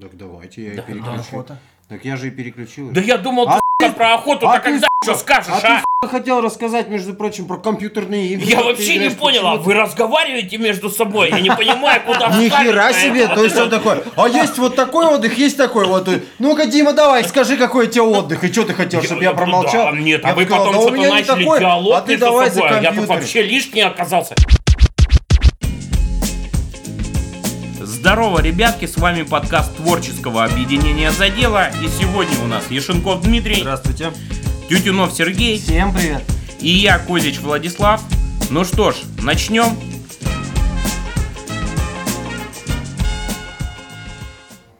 Так давайте, я и переключу. Охота. Так я же и переключил. Да я думал, А ты сука, про охоту, а так ты, когда что скажешь, А а? ты хотел рассказать, между прочим, про компьютерные игры. Я как ты вообще не играешь, понял, а почему вы разговариваете между собой? Я не понимаю, куда Ни хера себе, это. то есть он такой, а есть вот такой отдых, есть такой вот. Ну-ка, Дима, давай, скажи, какой у тебя отдых, и что ты хотел, чтобы я ну промолчал? да, нет, а Я вы сказал, потом «Да у что-то меня не начали такой, диалог а ты между давай за собой, а я тут компьютер». вообще лишний оказался. Здорово, ребятки, с вами подкаст творческого объединения «Задела», и сегодня у нас Ешенков Дмитрий, Здравствуйте. Тютюнов Сергей Всем привет. и я, Козич Владислав. Ну что ж, начнем.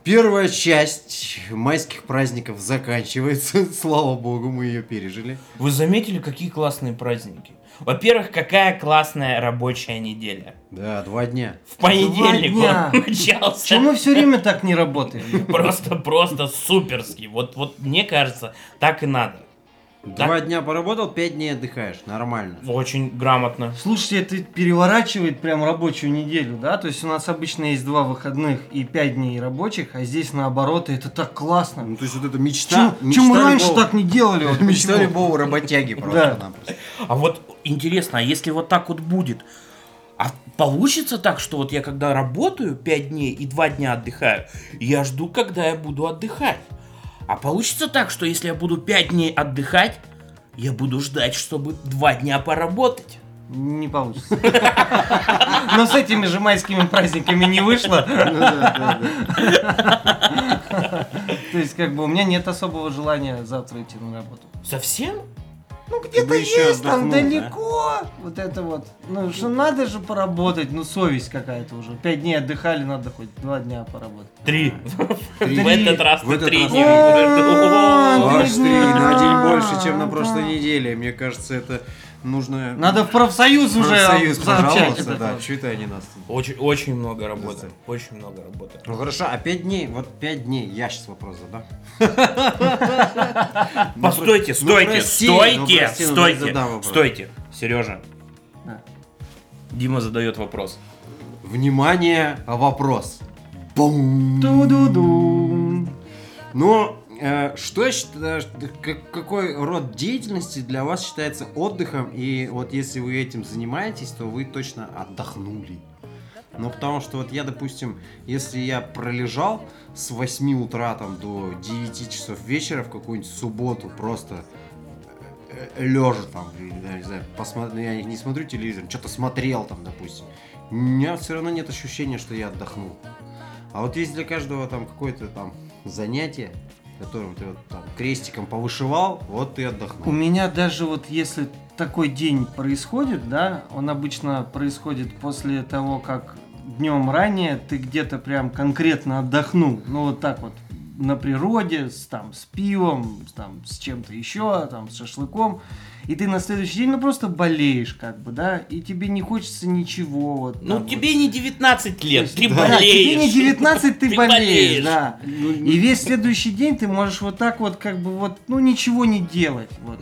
Первая часть майских праздников заканчивается. Слава богу, мы ее пережили. Вы заметили, какие классные праздники? Во-первых, какая классная рабочая неделя. Да, два дня. В понедельник дня. он начался. Почему мы все время так не работаем? Просто, просто суперский. Вот, вот мне кажется, так и надо. Два дня поработал, пять дней отдыхаешь. Нормально. Очень грамотно. Слушайте, это переворачивает прям рабочую неделю, да? То есть у нас обычно есть два выходных и пять дней рабочих, а здесь наоборот, и это так классно. Ну, то есть вот это мечта. Чем, чем мы мечта раньше любого- так не делали? вот Мечта любого работяги Да. просто-напросто. А вот интересно, а если вот так вот будет, а получится так, что вот я когда работаю 5 дней и 2 дня отдыхаю, я жду, когда я буду отдыхать. А получится так, что если я буду 5 дней отдыхать, я буду ждать, чтобы 2 дня поработать. Не получится. Но с этими же майскими праздниками не вышло. Ну То есть, как бы, у меня нет особого желания завтра идти на работу. Совсем? Ну, где-то есть, там далеко. Вот это вот. Ну, что надо же поработать, ну, совесть какая-то уже. Пять дней отдыхали, надо хоть два дня поработать. Три. В этот раз ты три раз. Больше, чем на прошлой неделе. Мне кажется, это нужно... Надо в профсоюз уже профсоюз это да. это они нас? Очень, очень много работы. Очень много работы. Ну хорошо, а пять дней, вот пять дней, я сейчас вопрос задам. Постойте, ну, стойте, ну, стойте, ну, стойте, стойте. Сережа. Дима задает вопрос. Внимание, вопрос. Бум. Ту-ду-ду. Ну, э, что считаешь, как- какой род деятельности для вас считается отдыхом? И вот если вы этим занимаетесь, то вы точно отдохнули. Ну, потому что вот я, допустим, если я пролежал с 8 утра там до 9 часов вечера в какую-нибудь субботу просто лежа там, не знаю, посмотрю, я не смотрю телевизор, что-то смотрел там, допустим, у меня все равно нет ощущения, что я отдохнул. А вот есть для каждого там какое-то там занятие, которым ты вот там крестиком повышивал, вот ты У отдохнул. меня даже вот если такой день происходит, да, он обычно происходит после того, как днем ранее ты где-то прям конкретно отдохнул. Ну вот так вот на природе, с, там, с пивом, с, там, с чем-то еще, там, с шашлыком. И ты на следующий день, ну, просто болеешь, как бы, да, и тебе не хочется ничего, вот. Ну, там вот. тебе не 19 лет, ты Да, болеешь. тебе не 19, ты, Ты болеешь, болеешь. да. И весь следующий день ты можешь вот так вот, как бы вот, ну ничего не делать, вот.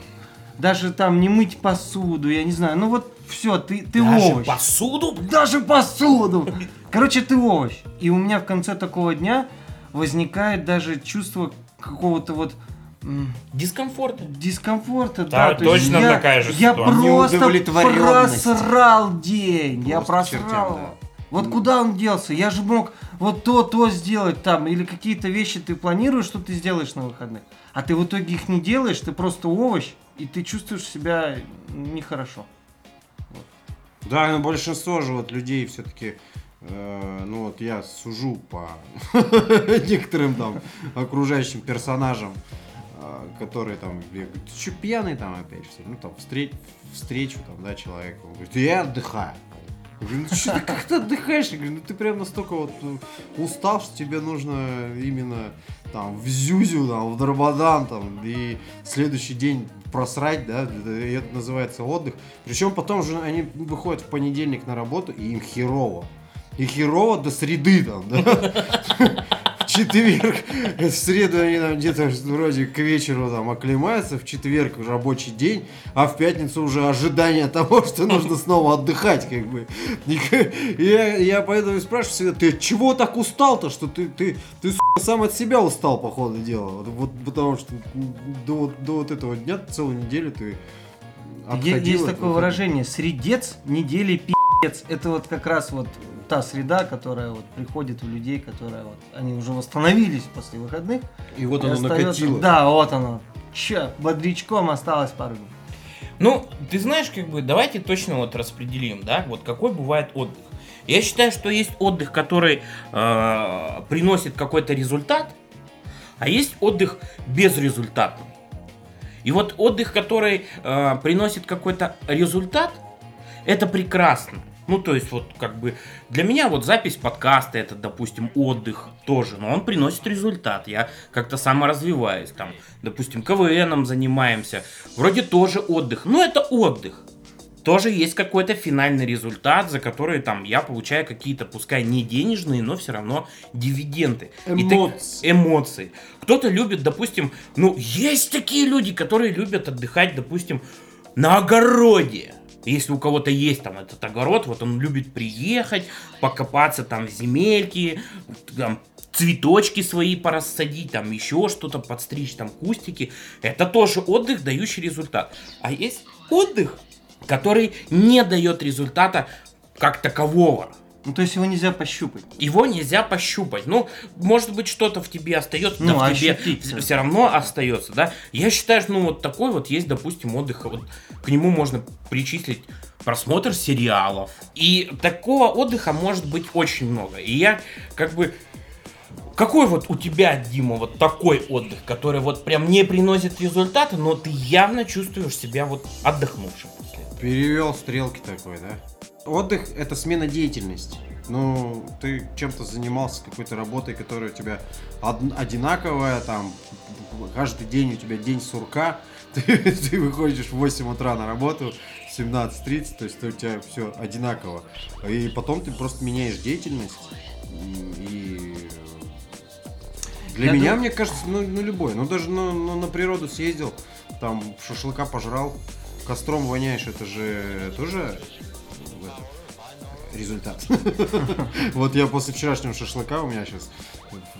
Даже там не мыть посуду, я не знаю, ну вот все, ты, ты Даже овощ. посуду? Даже посуду! Короче, ты овощ. И у меня в конце такого дня возникает даже чувство какого-то вот м, Дискомфорт. дискомфорта, Да, да. то точно я, такая же Я ситуация. просто просрал день. я Просто чертям, просрал. да. его. Вот куда он делся? Я же мог вот то, то сделать там, или какие-то вещи ты планируешь, что ты сделаешь на выходных, а ты в итоге их не делаешь, ты просто овощ, и ты чувствуешь себя нехорошо. Да, но большинство же вот людей все-таки, ну вот я сужу по некоторым там окружающим персонажам, э, которые там, говорю, ты что пьяный там опять, что ли?» ну там встреч, встречу там, да, человека, он говорит, «Да я отдыхаю. Я говорю, ну что ты как ты отдыхаешь? Я говорю, ну ты прям настолько вот э, устал, что тебе нужно именно там в Зюзю, там, в Дарбадан, там, и следующий день просрать, да, это называется отдых. Причем потом же они выходят в понедельник на работу, и им херово. И херово до среды там, да. В четверг, в среду они там где-то вроде к вечеру там оклемаются, в четверг рабочий день, а в пятницу уже ожидание того, что нужно снова отдыхать, как бы. И я, я поэтому и спрашиваю всегда, ты от чего так устал-то, что ты, ты, ты сука, сам от себя устал, по ходу дела. Вот, потому что до, до вот этого дня целую неделю ты Есть такое выражение «средец недели пи***ец». Это вот как раз вот та среда, которая вот приходит у людей, которая вот, они уже восстановились после выходных. И вот и оно остается- накатило. Да, вот оно. Че, бодрячком осталось пару дней. Ну, ты знаешь, как бы, давайте точно вот распределим, да, вот какой бывает отдых. Я считаю, что есть отдых, который э, приносит какой-то результат, а есть отдых безрезультатный. И вот отдых, который э, приносит какой-то результат, это прекрасно. Ну, то есть, вот, как бы, для меня вот запись подкаста, это, допустим, отдых тоже, но он приносит результат. Я как-то саморазвиваюсь, там, допустим, КВНом занимаемся, вроде тоже отдых. Ну, это отдых. Тоже есть какой-то финальный результат, за который там я получаю какие-то, пускай не денежные, но все равно дивиденды. И так- Эмоции. эмоции. Кто-то любит, допустим, ну, есть такие люди, которые любят отдыхать, допустим, на огороде. Если у кого-то есть там этот огород, вот он любит приехать, покопаться там в земельке, там цветочки свои порассадить, там еще что-то подстричь, там кустики. Это тоже отдых, дающий результат. А есть отдых, который не дает результата как такового. Ну, то есть его нельзя пощупать. Его нельзя пощупать. Ну, может быть, что-то в тебе остается, Ну, да в тебе всё. все равно остается, да. Я считаю, что ну вот такой вот есть, допустим, отдых. Вот к нему можно причислить просмотр сериалов. И такого отдыха может быть очень много. И я как бы какой вот у тебя, Дима, вот такой отдых, который вот прям не приносит результата, но ты явно чувствуешь себя вот отдохнувшим после? Перевел стрелки такой, да? Отдых это смена деятельности. Ну, ты чем-то занимался, какой-то работой, которая у тебя од- одинаковая, там, каждый день у тебя день сурка, ты, ты выходишь в 8 утра на работу, в 17.30, то есть у тебя все одинаково. И потом ты просто меняешь деятельность, и для Я меня, думаю- мне кажется, ну, ну любой. Ну даже ну, ну, на природу съездил, там шашлыка пожрал, костром воняешь, это же тоже результат. Вот я после вчерашнего шашлыка, у меня сейчас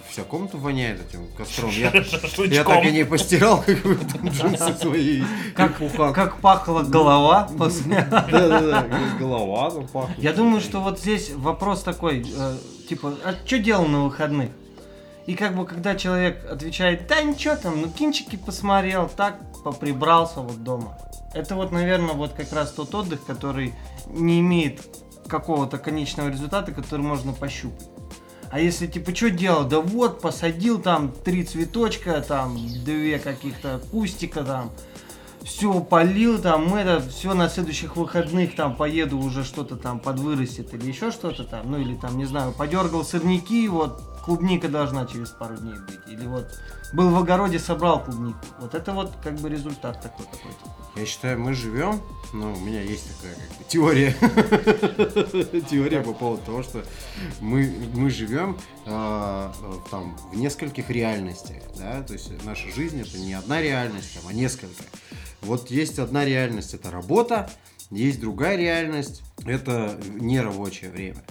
вся комната воняет этим костром. Я, так и не постирал, джинсы свои. Как, пахла голова после... Да-да-да, голова там пахнет. Я думаю, что вот здесь вопрос такой, э, типа, а что делал на выходных? И как бы когда человек отвечает, да ничего там, ну кинчики посмотрел, так поприбрался вот дома. Это вот, наверное, вот как раз тот отдых, который не имеет какого-то конечного результата, который можно пощупать. А если типа что делал? Да вот, посадил там три цветочка, там две каких-то кустика там, все полил там, это, все на следующих выходных там поеду уже что-то там подвырастет или еще что-то там, ну или там, не знаю, подергал сорняки, вот клубника должна через пару дней быть, или вот был в огороде, собрал клубнику. Вот это вот как бы результат такой какой-то. Я считаю, мы живем, ну, у меня есть такая как бы, теория, теория по поводу того, что мы, мы живем э, там в нескольких реальностях, да, то есть наша жизнь это не одна реальность, а несколько. Вот есть одна реальность, это работа, есть другая реальность, это нерабочее время.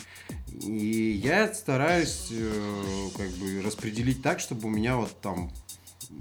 И я стараюсь э, как бы распределить так, чтобы у меня вот там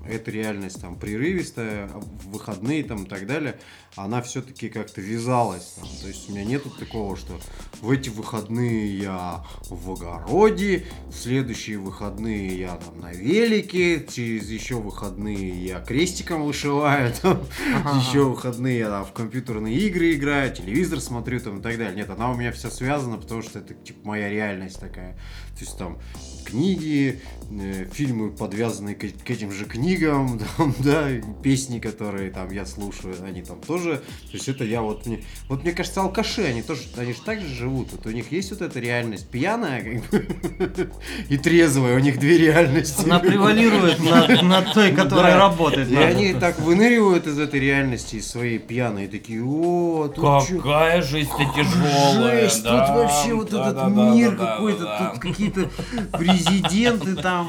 эта реальность там прерывистая, а в выходные там и так далее, она все-таки как-то вязалась. Там. То есть у меня нету такого, что в эти выходные я в огороде, в следующие выходные я там на велике, через еще выходные я крестиком вышиваю, там, Ага. еще выходные я там в компьютерные игры играю, телевизор смотрю там и так далее. Нет, она у меня вся связана, потому что это типа моя реальность такая. То есть там книги, э, фильмы, подвязанные к, к этим же книгам, там, да, песни, которые там я слушаю, они там тоже, то есть это я вот, мне, вот мне кажется, алкаши, они тоже, они же так же живут, вот у них есть вот эта реальность пьяная, как бы, и трезвая, у них две реальности. Она превалирует над, над той, которая работает. И они так выныривают из этой реальности, из своей пьяной, такие, о, тут Какая жизнь-то тяжелая. Жесть, да, тут вообще вот да, этот да, да, мир да, да, какой-то, да. тут какие-то президенты там,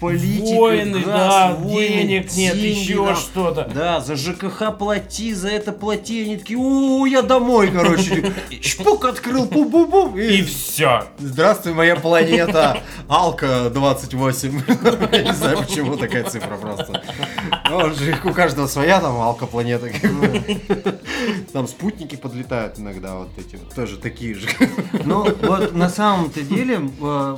политика, Войны, да, денег нет, еще да. что-то. Да, за ЖКХ плати, за это плати. Они такие, у я домой, короче. Шпук открыл, бу-бу-бу. И все. Здравствуй, моя планета. Алка 28. Я не знаю, почему такая цифра просто. Ну, у каждого своя там Алка планета. Там спутники подлетают иногда вот эти, тоже такие же. Ну, вот на самом-то деле э,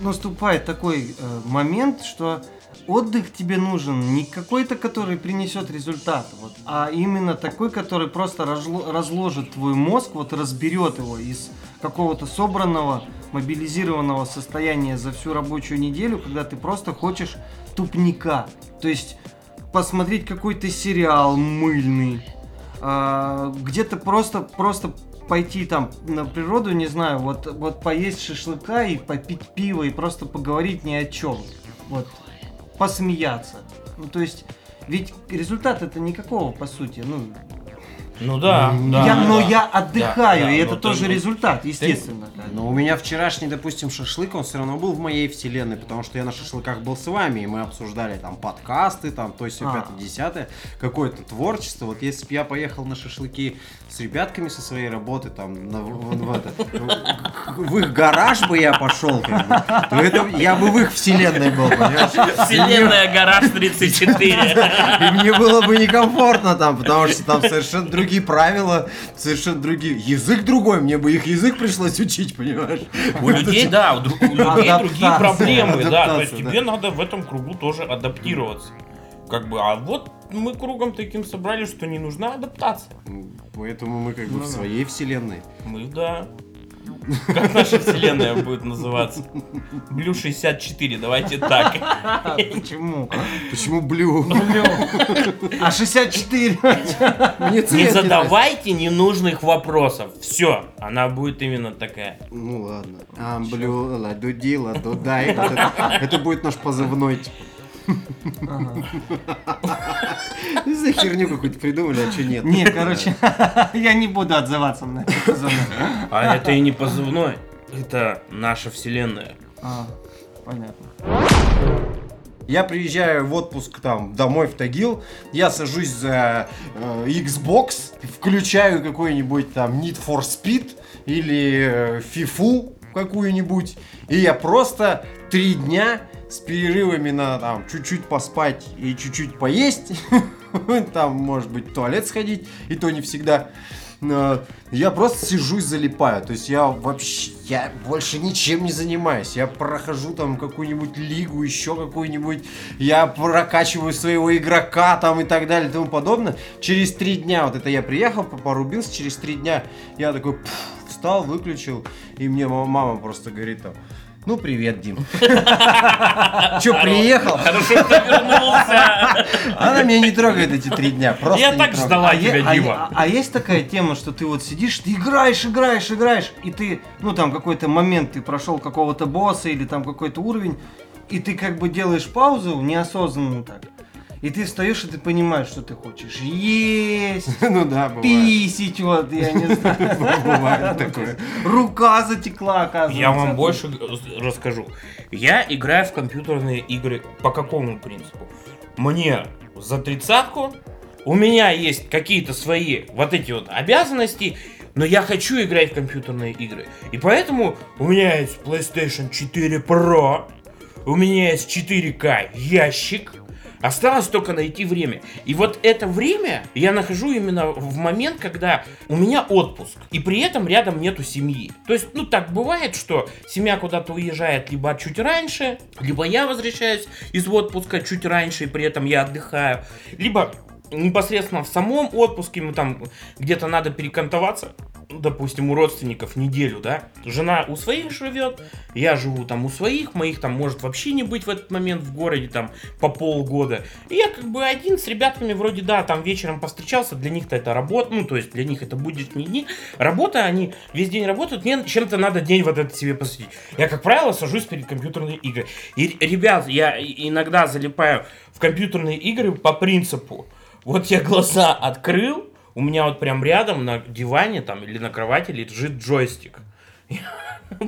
наступает такой э, момент, что отдых тебе нужен не какой-то, который принесет результат, вот, а именно такой, который просто разло- разложит твой мозг, вот разберет его из какого-то собранного, мобилизированного состояния за всю рабочую неделю, когда ты просто хочешь тупника. То есть посмотреть какой-то сериал мыльный, а, где-то просто, просто пойти там на природу, не знаю, вот, вот поесть шашлыка и попить пиво и просто поговорить ни о чем. Вот, посмеяться. Ну, то есть, ведь результат это никакого, по сути. Ну, Ну да, да. я, но да. я отдыхаю, Да, и да, это ну, тоже ты- результат, естественно. да. Но у меня вчерашний, допустим, шашлык, он все равно был в моей вселенной, потому что я на шашлыках был с вами, и мы обсуждали там подкасты, там, то есть, А. пятое, десятое, какое-то творчество. Вот если бы я поехал на шашлыки с ребятками со своей работы, там, на- в, в это, в- в их гараж бы я пошел, как бы, то это, я бы в их вселенной был, понимаешь? Вселенная Гараж 34. И мне было бы некомфортно там, потому что там совершенно другие правила, совершенно другие... Язык другой, мне бы их язык пришлось учить, понимаешь? У людей, да, у, людей другие проблемы, да. То есть тебе надо в этом кругу тоже адаптироваться. Как бы, а вот мы кругом таким собрались, что не нужна адаптация. Поэтому мы как бы в своей вселенной. Мы, да. Как наша вселенная будет называться? Блю 64, давайте так. Почему? Почему блю? А 64? Мне Не задавайте ненужных вопросов. Все, она будет именно такая. Ну ладно. А, блю, ладуди, ладудай. Это это будет наш позывной. типа. Ну, За херню какую-то придумали, а что нет? Не, короче, я не буду отзываться на это. позывной. А это и не позывной. Это наша вселенная. А, понятно. Я приезжаю в отпуск там домой в Тагил, я сажусь за э, Xbox, включаю какой-нибудь там Need for Speed или э, FIFA какую-нибудь, и я просто три дня с перерывами на там чуть-чуть поспать и чуть-чуть поесть, там может быть в туалет сходить, и то не всегда. Я просто сижу и залипаю. То есть я вообще, я больше ничем не занимаюсь. Я прохожу там какую-нибудь лигу, еще какую-нибудь. Я прокачиваю своего игрока там и так далее и тому подобное. Через три дня, вот это я приехал, по- порубился, через три дня я такой пф, встал, выключил. И мне ма- мама просто говорит там, ну привет, Дим. Че, приехал? Хорошо, что вернулся. Она меня не трогает эти три дня. Просто Я так ждала А, тебя, а Дима. а- а есть такая тема, что ты вот сидишь, ты играешь, играешь, играешь, и ты, ну там какой-то момент ты прошел какого-то босса или там какой-то уровень, и ты как бы делаешь паузу неосознанно так. И ты встаешь, и ты понимаешь, что ты хочешь. Есть, Ну да, бывает. писить, вот, я не знаю. Бывает такое. Рука затекла, оказывается. Я вам больше расскажу. Я играю в компьютерные игры по какому принципу? Мне за тридцатку, у меня есть какие-то свои вот эти вот обязанности, но я хочу играть в компьютерные игры. И поэтому у меня есть PlayStation 4 Pro, у меня есть 4К ящик, Осталось только найти время. И вот это время я нахожу именно в момент, когда у меня отпуск. И при этом рядом нету семьи. То есть, ну так бывает, что семья куда-то уезжает либо чуть раньше, либо я возвращаюсь из отпуска чуть раньше, и при этом я отдыхаю. Либо непосредственно в самом отпуске мы там где-то надо перекантоваться. Допустим, у родственников неделю, да, жена у своих живет, я живу там у своих, моих там может вообще не быть в этот момент в городе там по полгода. И я как бы один с ребятками вроде, да, там вечером повстречался, для них-то это работа, ну, то есть для них это будет не дни. Работа, они весь день работают, мне чем-то надо день вот этот себе посвятить. Я, как правило, сажусь перед компьютерной игрой. И, ребят, я иногда залипаю в компьютерные игры по принципу, вот я глаза открыл, у меня вот прям рядом на диване там или на кровати лежит джойстик.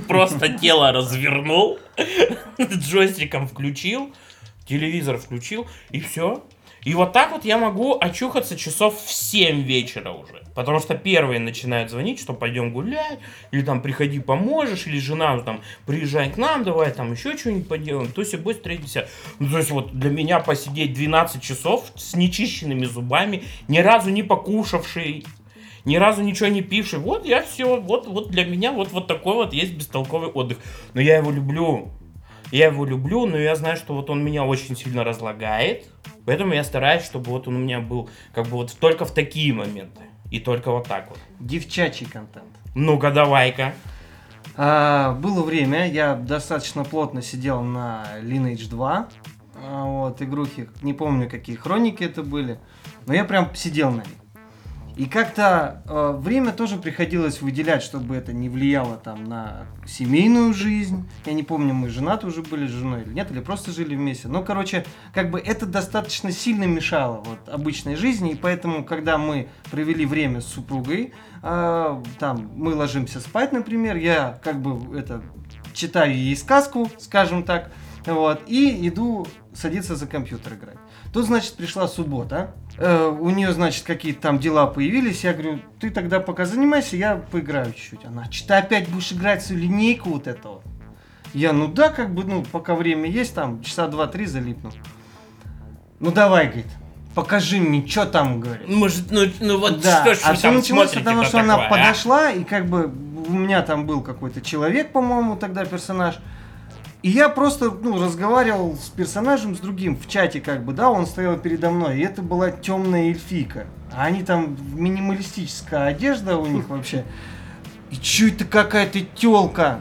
Просто тело развернул, джойстиком включил, телевизор включил, и все. И вот так вот я могу очухаться часов в 7 вечера уже. Потому что первые начинают звонить, что пойдем гулять, или там приходи поможешь, или жена ну, там приезжай к нам, давай там еще что-нибудь поделаем. То есть, будет 30. Ну, то есть, вот для меня посидеть 12 часов с нечищенными зубами, ни разу не покушавший, ни разу ничего не пивший. Вот я все, вот, вот для меня вот, вот такой вот есть бестолковый отдых. Но я его люблю. Я его люблю, но я знаю, что вот он меня очень сильно разлагает. Поэтому я стараюсь, чтобы вот он у меня был как бы вот только в такие моменты. И только вот так вот. Девчачий контент. Ну-ка, давай-ка. А, было время, я достаточно плотно сидел на Lineage 2. А, вот, игрухи, не помню, какие хроники это были. Но я прям сидел на них. И как-то э, время тоже приходилось выделять, чтобы это не влияло там на семейную жизнь. Я не помню, мы женаты уже были с женой или нет, или просто жили вместе. Но, короче, как бы это достаточно сильно мешало вот обычной жизни, и поэтому, когда мы провели время с супругой, э, там мы ложимся спать, например, я как бы это читаю ей сказку, скажем так, вот, и иду садиться за компьютер играть. Тут, значит, пришла суббота, э, у нее, значит, какие-то там дела появились. Я говорю, ты тогда пока занимайся, я поиграю чуть-чуть. Она, что ты опять будешь играть свою линейку вот этого? Я, ну да, как бы, ну, пока время есть, там, часа два-три залипну. Ну давай, говорит, покажи мне, что там, говорит. Может, ну, ну вот да. что ж а вы там началось от того, что такое, она а? подошла, и как бы у меня там был какой-то человек, по-моему, тогда персонаж. И я просто, ну, разговаривал с персонажем, с другим в чате, как бы, да, он стоял передо мной, и это была темная эльфийка. А они там, минималистическая одежда у них вообще. И чё это какая-то тёлка?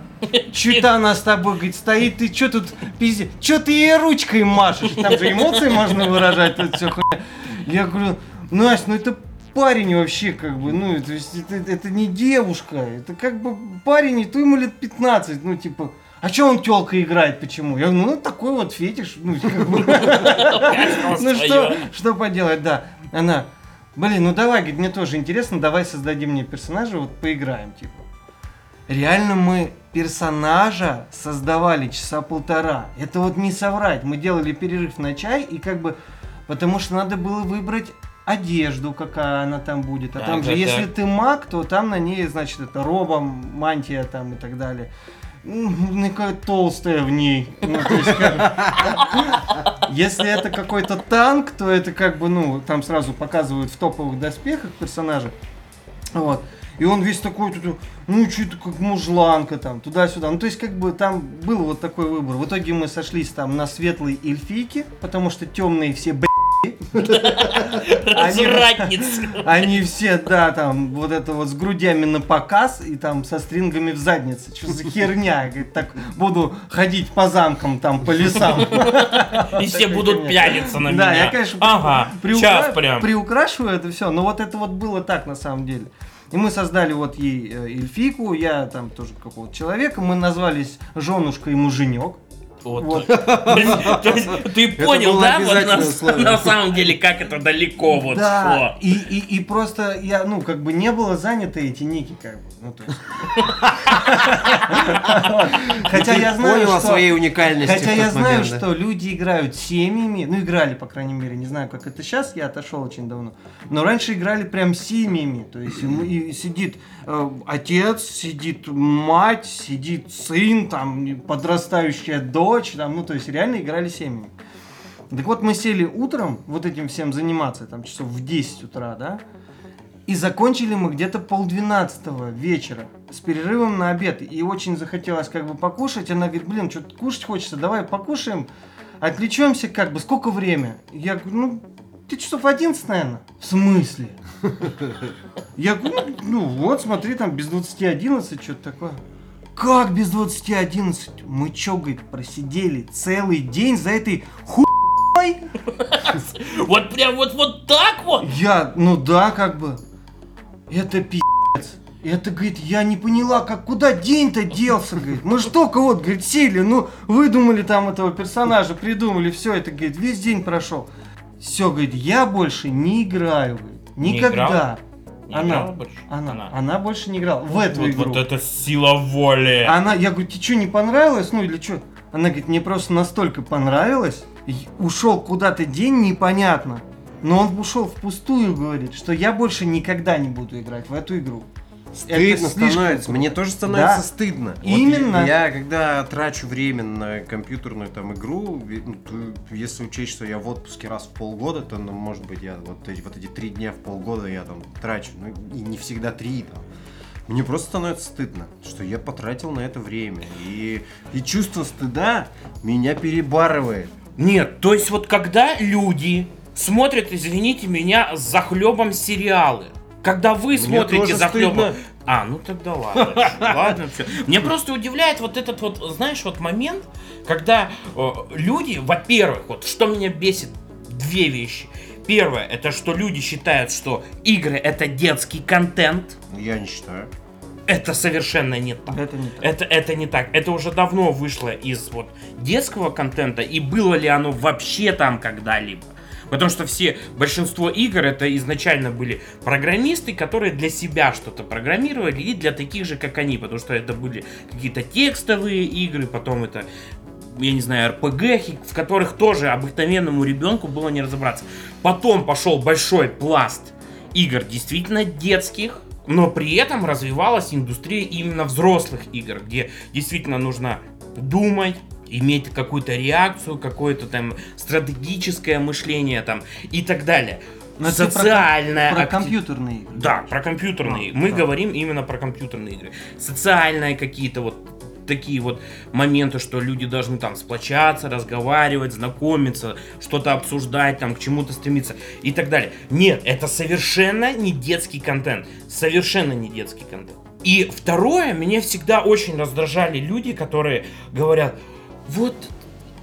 Чё это она с тобой, говорит, стоит, ты чё тут пиздец? Чё ты ей ручкой машешь? Там же эмоции можно выражать, тут всё хуйня. Я говорю, Настя, ну это парень вообще, как бы, ну, то есть это, это не девушка, это как бы парень, и то ему лет 15, ну, типа, а что он телка играет, почему? Я говорю, ну такой вот фетиш, ну. Ну что, что поделать, да. Она, блин, ну давай, говорит, мне тоже интересно, давай создадим мне персонажа, вот поиграем, типа. Реально мы персонажа создавали часа полтора. Это вот не соврать. Мы делали перерыв на чай и как бы, потому что надо было выбрать одежду, какая она там будет. А Так, там же, так, если так. ты маг, то там на ней, значит, это роба, мантия там и так далее. Ну, какая толстая в ней. Ну, то есть, как- Если это какой-то танк, то это как бы, ну, там сразу показывают в топовых доспехах персонажа. Вот. И он весь такой, ну, что-то как мужланка там, туда-сюда. Ну, то есть, как бы там был вот такой выбор. В итоге мы сошлись там на светлой эльфийке, потому что темные все б***ь. Они-. Они все, да, там, вот это вот с грудями на показ и там со стрингами в заднице. Что за херня? Говорит, так буду ходить по замкам, там, по лесам. И все будут пялиться на Да, меня. я, конечно, Ага, приукра- прям. приукрашиваю это все, но вот это вот было так на самом деле. И мы создали вот ей э, эльфийку, я там тоже какого-то человека, мы назвались женушка и муженек. Вот. Вот. То есть Ты понял, да, вот на, на самом деле, как это далеко вот да, шло. и, и, и просто я, ну, как бы не было заняты эти ники, как бы. Ну, то есть. Хотя я знаю, что... своей уникальности. Хотя я знаю, что люди играют семьями, ну играли, по крайней мере, не знаю, как это сейчас, я отошел очень давно. Но раньше играли прям семьями, то есть и сидит э, отец, сидит мать, сидит сын, там подрастающая дочь, там, ну то есть реально играли семьями. Так вот мы сели утром вот этим всем заниматься, там часов в 10 утра, да, и закончили мы где-то полдвенадцатого вечера с перерывом на обед. И очень захотелось как бы покушать. Она говорит, блин, что-то кушать хочется, давай покушаем. Отвлечемся как бы, сколько время? Я говорю, ну, ты часов 11, наверное. В смысле? Я говорю, ну вот, смотри, там без 20 11, что-то такое. Как без 20 11? Мы чё, говорит, просидели целый день за этой хуй? Вот прям вот, вот так вот. Я, ну да, как бы. Это пи***ц. Это, говорит, я не поняла, как куда день-то делся, говорит. Мы же только вот, говорит, сели, ну, выдумали там этого персонажа, придумали, все это, говорит, весь день прошел. Все, говорит, я больше не играю, говорит. Не Никогда. Не она, играла больше? она, Она. она, больше не играла в эту Вот, игру. вот это сила воли. Она, я говорю, тебе что, не понравилось? Ну или что? Она говорит, мне просто настолько понравилось. Ушел куда-то день, непонятно. Но он ушел впустую, говорит, что я больше никогда не буду играть в эту игру. Это Стыдно слишком становится. Мне тоже становится Да. стыдно. Вот Именно. я, когда трачу время на компьютерную там игру, ну, если учесть, что я в отпуске раз в полгода, то, ну, может быть, я вот эти, вот эти три дня в полгода я там трачу. Ну, и не всегда три там. Мне просто становится стыдно, что я потратил на это время. И, и чувство стыда меня перебарывает. Нет, то есть вот когда люди смотрят, извините меня, с захлебом сериалы, когда вы смотрите захлебом... стыдно. А, ну тогда ладно. Ладно, все. Мне просто удивляет вот этот вот, знаешь, вот момент, когда э, люди, во-первых, вот что меня бесит, две вещи. Первое, это что люди считают, что игры это детский контент. Я не считаю. Это совершенно не так. Это не так. Это, это не так. Это уже давно вышло из вот детского контента, и было ли оно вообще там когда-либо? Потому что все, большинство игр это изначально были программисты, которые для себя что-то программировали, и для таких же, как они, потому что это были какие-то текстовые игры, потом это я не знаю, РПГ, в которых тоже обыкновенному ребенку было не разобраться. Потом пошел большой пласт игр действительно детских, но при этом развивалась индустрия именно взрослых игр, где действительно нужно думать, иметь какую-то реакцию, какое-то там стратегическое мышление там и так далее. Но это про- Социальная Про актив- компьютерные игры. да, про компьютерные. А, Мы да. говорим именно про компьютерные игры. Социальные какие-то вот такие вот моменты, что люди должны там сплочаться, разговаривать, знакомиться, что-то обсуждать, там к чему-то стремиться и так далее. Нет, это совершенно не детский контент. Совершенно не детский контент. И второе, меня всегда очень раздражали люди, которые говорят, вот,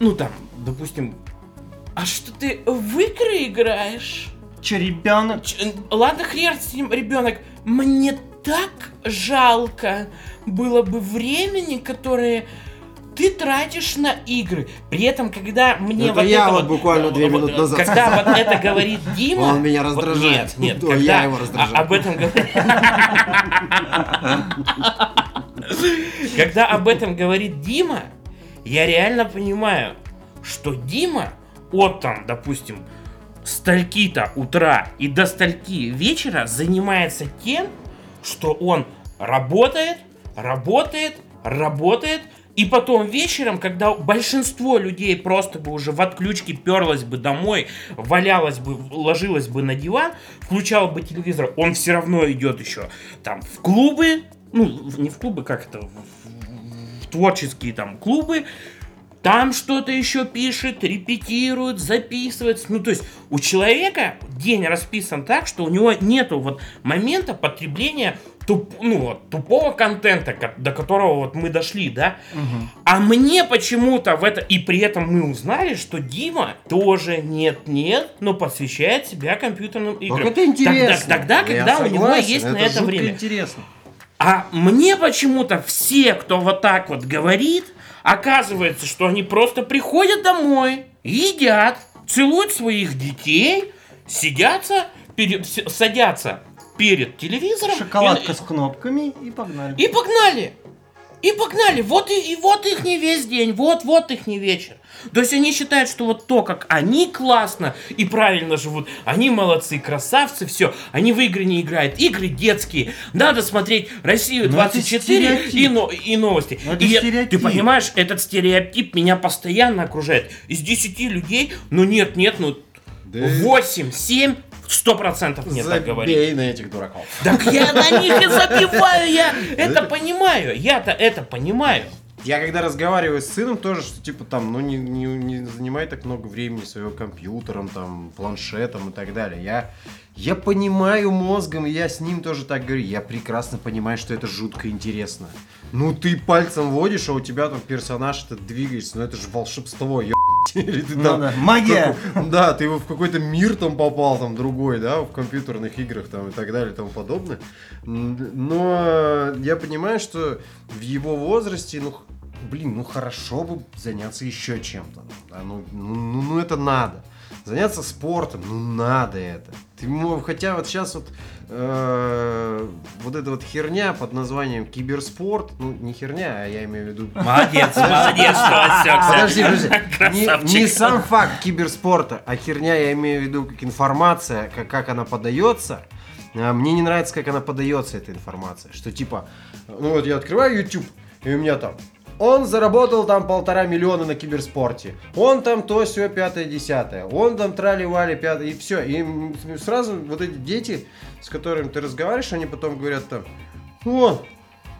ну там, допустим, а что ты в игры играешь? Че, ребенок? Ч- Ладно, хрен с ним, ребенок. Мне так жалко было бы времени, которое ты тратишь на игры. При этом, когда мне Это вот я это вот буквально две вот, минуты назад Когда вот это говорит Дима... Он меня вот раздражает. Нет, нет, Да, когда я его раздражаю. а- об этом говорит... Когда об этом говорит Дима, я реально понимаю, что Дима от там, допустим, стальки-то утра и до стальки вечера занимается тем, что он работает, работает, работает, и потом вечером, когда большинство людей просто бы уже в отключке перлось бы домой, валялось бы, ложилось бы на диван, включал бы телевизор, он все равно идет еще там в клубы, ну, не в клубы, как это, в- творческие там клубы, там что-то еще пишет, репетирует, записывает. Ну, то есть у человека день расписан так, что у него нету вот момента потребления туп, ну, вот, тупого контента, ко- до которого вот мы дошли, да? А мне почему-то в это... И при этом мы узнали, что Дима тоже нет-нет, но посвящает себя компьютерным играм. Так это интересно. Тогда, тогда, когда у него согласен, есть на это это жутко время. интересно. А мне почему-то все, кто вот так вот говорит, оказывается, что они просто приходят домой, едят, целуют своих детей, сидятся, перед, с- садятся перед телевизором Шоколадка и, с кнопками и погнали. и погнали. И погнали. Вот и, и вот их не весь день, вот, вот их не вечер. То есть они считают, что вот то, как они классно и правильно живут, они молодцы, красавцы, все. Они в игры не играют, игры детские. Надо смотреть Россию Ну, это 24 и, стереотип. но- и новости. Ну, это И стереотип. ты понимаешь, этот стереотип меня постоянно окружает. Из 10 людей, ну нет, нет, ну Да 8, 7, 100% мне так говорит. Забей на этих дураков. Так я на них и забиваю, я это понимаю, я-то это понимаю. Я когда разговариваю с сыном тоже, что типа там, ну не, не, не занимай так много времени своего компьютером, там, планшетом и так далее. Я, я понимаю мозгом, и я с ним тоже так говорю. Я прекрасно понимаю, что это жутко интересно. Ну ты пальцем водишь, а у тебя там персонаж этот двигается, ну это же волшебство, ё Или ты Ну там да, магия. Да, ты в какой-то мир там попал, там другой, да, в компьютерных играх там и так далее и тому подобное. Но я понимаю, что в его возрасте, ну, блин, ну хорошо бы заняться еще чем-то. да, ну, ну, ну, ну, это надо. Заняться спортом, ну надо это. Ты, хотя вот сейчас вот э, вот эта вот херня под названием киберспорт, ну не херня, а я имею в виду Молодец, молодец, что отсекся. Подожди, подожди. Не, не сам факт киберспорта, а херня, я имею в виду, как информация, как, как она подается. А, Мне не нравится, как она подается, эта информация. Что типа, ну вот я открываю YouTube, и у меня там он заработал там полтора миллиона на киберспорте. Он там то все пятое, десятое. Он там трали-вали пятое, и все. И сразу вот эти дети, с которыми ты разговариваешь, они потом говорят там, о,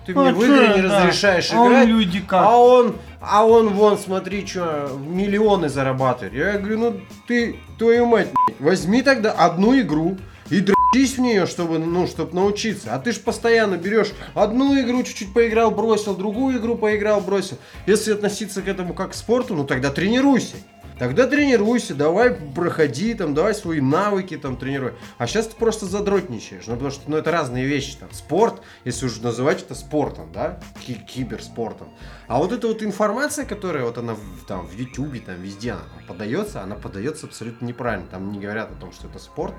ты мне А в игры не да. разрешаешь А он играть. люди как? А он, а он вон, смотри, что, миллионы зарабатывает. Я говорю, ну ты, твою мать, возьми тогда одну игру и в нее, чтобы, ну, чтобы научиться. А ты ж постоянно берешь одну игру, чуть-чуть поиграл, бросил, другую игру поиграл, бросил. Если относиться к этому как к спорту, ну тогда тренируйся. Тогда тренируйся, давай проходи, там, давай свои навыки там тренируй. А сейчас ты просто задротничаешь, ну потому что ну, это разные вещи. Там, спорт, если уже называть это спортом, да, ки- киберспортом. А вот эта вот информация, которая вот она там в Ютубе, там везде она подается, она подается абсолютно неправильно. Там не говорят о том, что это спорт,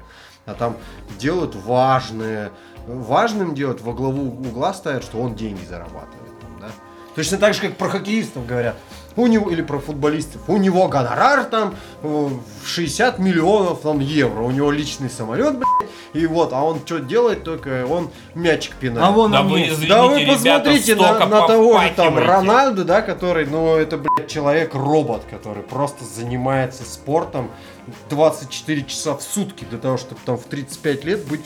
а там делают важное, важным делают, во главу угла ставят, что он деньги зарабатывает. Там, да? Точно так же, как про хоккеистов говорят. У него, или про футболистов. У него гонорар там э, в 60 миллионов там, евро. У него личный самолет, блядь. И вот, а он что делает, только он мячик пинает. А вон Да они. вы извините, да вы ребята, посмотрите столько на, на того же там. Рональду, да, который, ну, это, блядь, человек-робот, который просто занимается спортом 24 часа в сутки для того, чтобы там в 35 лет быть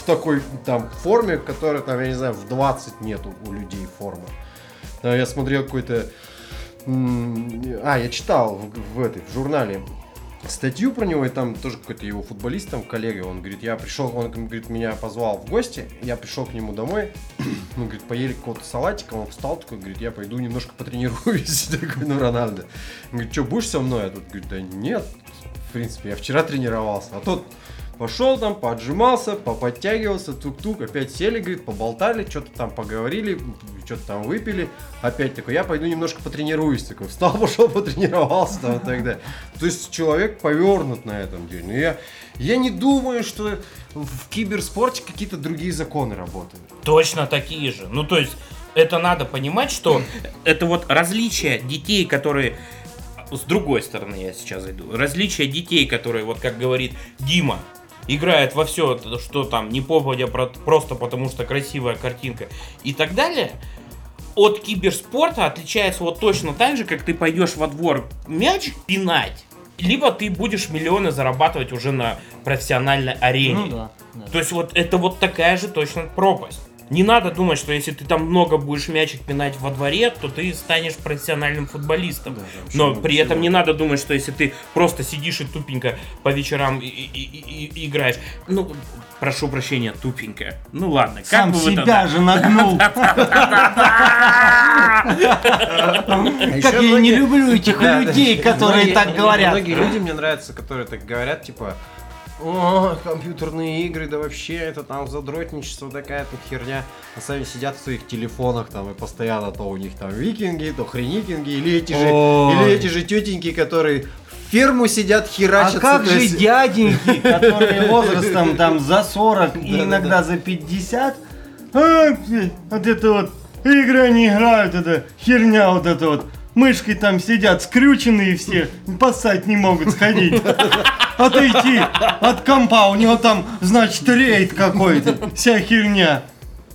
в такой там форме, которая там, я не знаю, в 20 нету у людей формы. Я смотрел какой-то... А, я читал в, в этой, в журнале статью про него, и там тоже какой-то его футболист, там коллега, он говорит, я пришел, он говорит, меня позвал в гости, я пришел к нему домой, он говорит, поели какого-то салатика, он встал такой, говорит, я пойду немножко потренируюсь, такой, ну, Рональдо. Он говорит, что, будешь со мной? А тут говорит, да нет, принципе, я вчера тренировался, а тот Пошел там, поотжимался, поподтягивался, тук-тук, опять сели, говорит, поболтали, что-то там поговорили, что-то там выпили. Опять такой, я пойду немножко потренируюсь. Такой, встал, пошел, потренировался там и так далее. То есть человек повернут на этом деле. Но я, я не думаю, что в киберспорте какие-то другие законы работают. Точно такие же. Ну, то есть, это надо понимать, что это вот различие детей, которые... С другой стороны я сейчас зайду. Различие детей, которые, вот как говорит Дима, играют во все, что там, не попадя, про- просто потому что красивая картинка и так далее, от киберспорта отличается вот точно так же, как ты пойдешь во двор мяч пинать, либо ты будешь миллионы зарабатывать уже на профессиональной арене. Ну да. да. То есть вот это вот такая же точно пропасть. Не надо думать, что если ты там много будешь мячик пинать во дворе, то ты станешь профессиональным футболистом. Да, да, Но при этом почему? не надо думать, что если ты просто сидишь и тупенько по вечерам и, и- и- и играешь, ну, прошу прощения, тупенько. Ну ладно, как Сам бы вы себя тогда- же нагнул. Как я не люблю этих людей, которые так говорят. Многие люди мне нравятся, которые так говорят, типа, о, компьютерные игры, да вообще, это там задротничество, такая тут херня. А сами сидят в своих телефонах там и постоянно то у них там викинги, то хреникинги, или эти же, или эти же тетеньки, которые в ферму сидят, А херачатся. как же дяденьки, которые возрастом там за 40 и иногда за 50? А, вот это вот игры не играют, это херня вот это вот. Мышкой там сидят скрюченные все, поссать не могут сходить. Отойти от компа, у него там, значит, рейд какой-то, вся херня.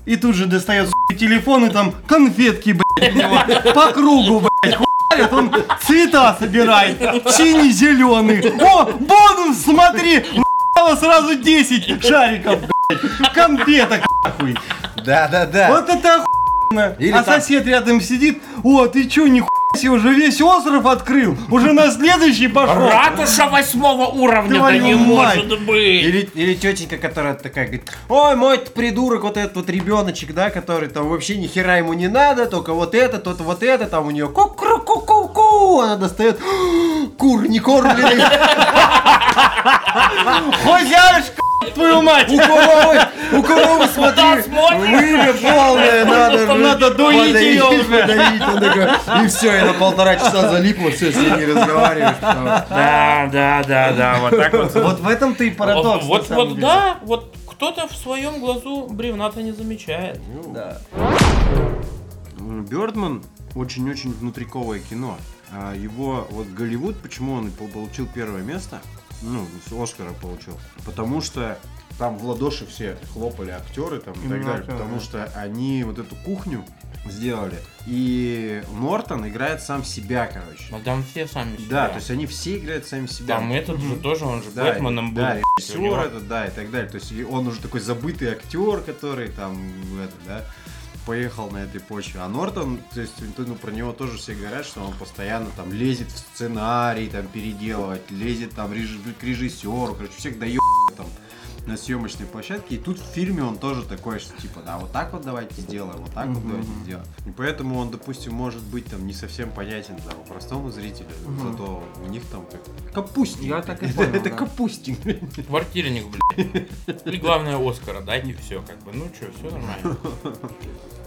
И тут же достает телефон и там конфетки, блядь, у него по кругу, блядь, хуярит, он цвета собирает, синий-зеленый. О, бонус, смотри, нахуй, сразу 10 шариков, блядь, конфеток, нахуй. Да, да, да. Вот это оху- Или Или а там- сосед рядом сидит, о, ты чё, нихуя себе, уже весь остров открыл, уже на следующий пошел. Ратуша восьмого уровня, да не мать. может быть. Или, или тетенька, которая такая говорит, ой, мой придурок, вот этот вот ребеночек, да, который там вообще ни хера ему не надо, только вот это, тот вот это, там у нее ку ку ку ку ку она достает кур не кормленный, Хозяюшка, твою мать. у коровы, у коровы смотри, вымя полное, надо, надо доить её уже. подоить, он такой, и все, и на полтора часа залипло, все, с ней не разговариваешь, Да, да, да, да, вот так вот. Вот в этом-то и парадокс. Вот, вот, да, вот кто-то в своем глазу бревна-то не замечает. Да. Бёрдман очень-очень внутриковое кино. А его вот Голливуд, почему он получил первое место, ну, с Оскара получил, потому что там в ладоши все хлопали актеры там и так далее, актеры, потому да. что они вот эту кухню сделали. И Нортон играет сам себя, короче. Но там все сами себя. Да, то есть они все играют сами себя. Там этот же тоже, он же Да, Бэтменом был. да, режиссер это, да, и так далее. То есть он уже такой забытый актер, который там, это, да, поехал на этой почве. А Нортон, то есть, ну, про него тоже все говорят, что он постоянно там лезет в сценарий, там, переделывать, лезет там реж- к режиссеру, короче, всех дает там на съемочной площадке. И тут в фильме он тоже такой, что типа, да, вот так вот давайте сделаем, вот так вот давайте сделаем. И поэтому он, допустим, может быть там не совсем понятен там, простому зрителю, зато у них там как капустник. Я так и Это- понял, Это да. капустник. Квартирник, блядь. И главное Оскара, дайте все, как бы. Ну что, все нормально.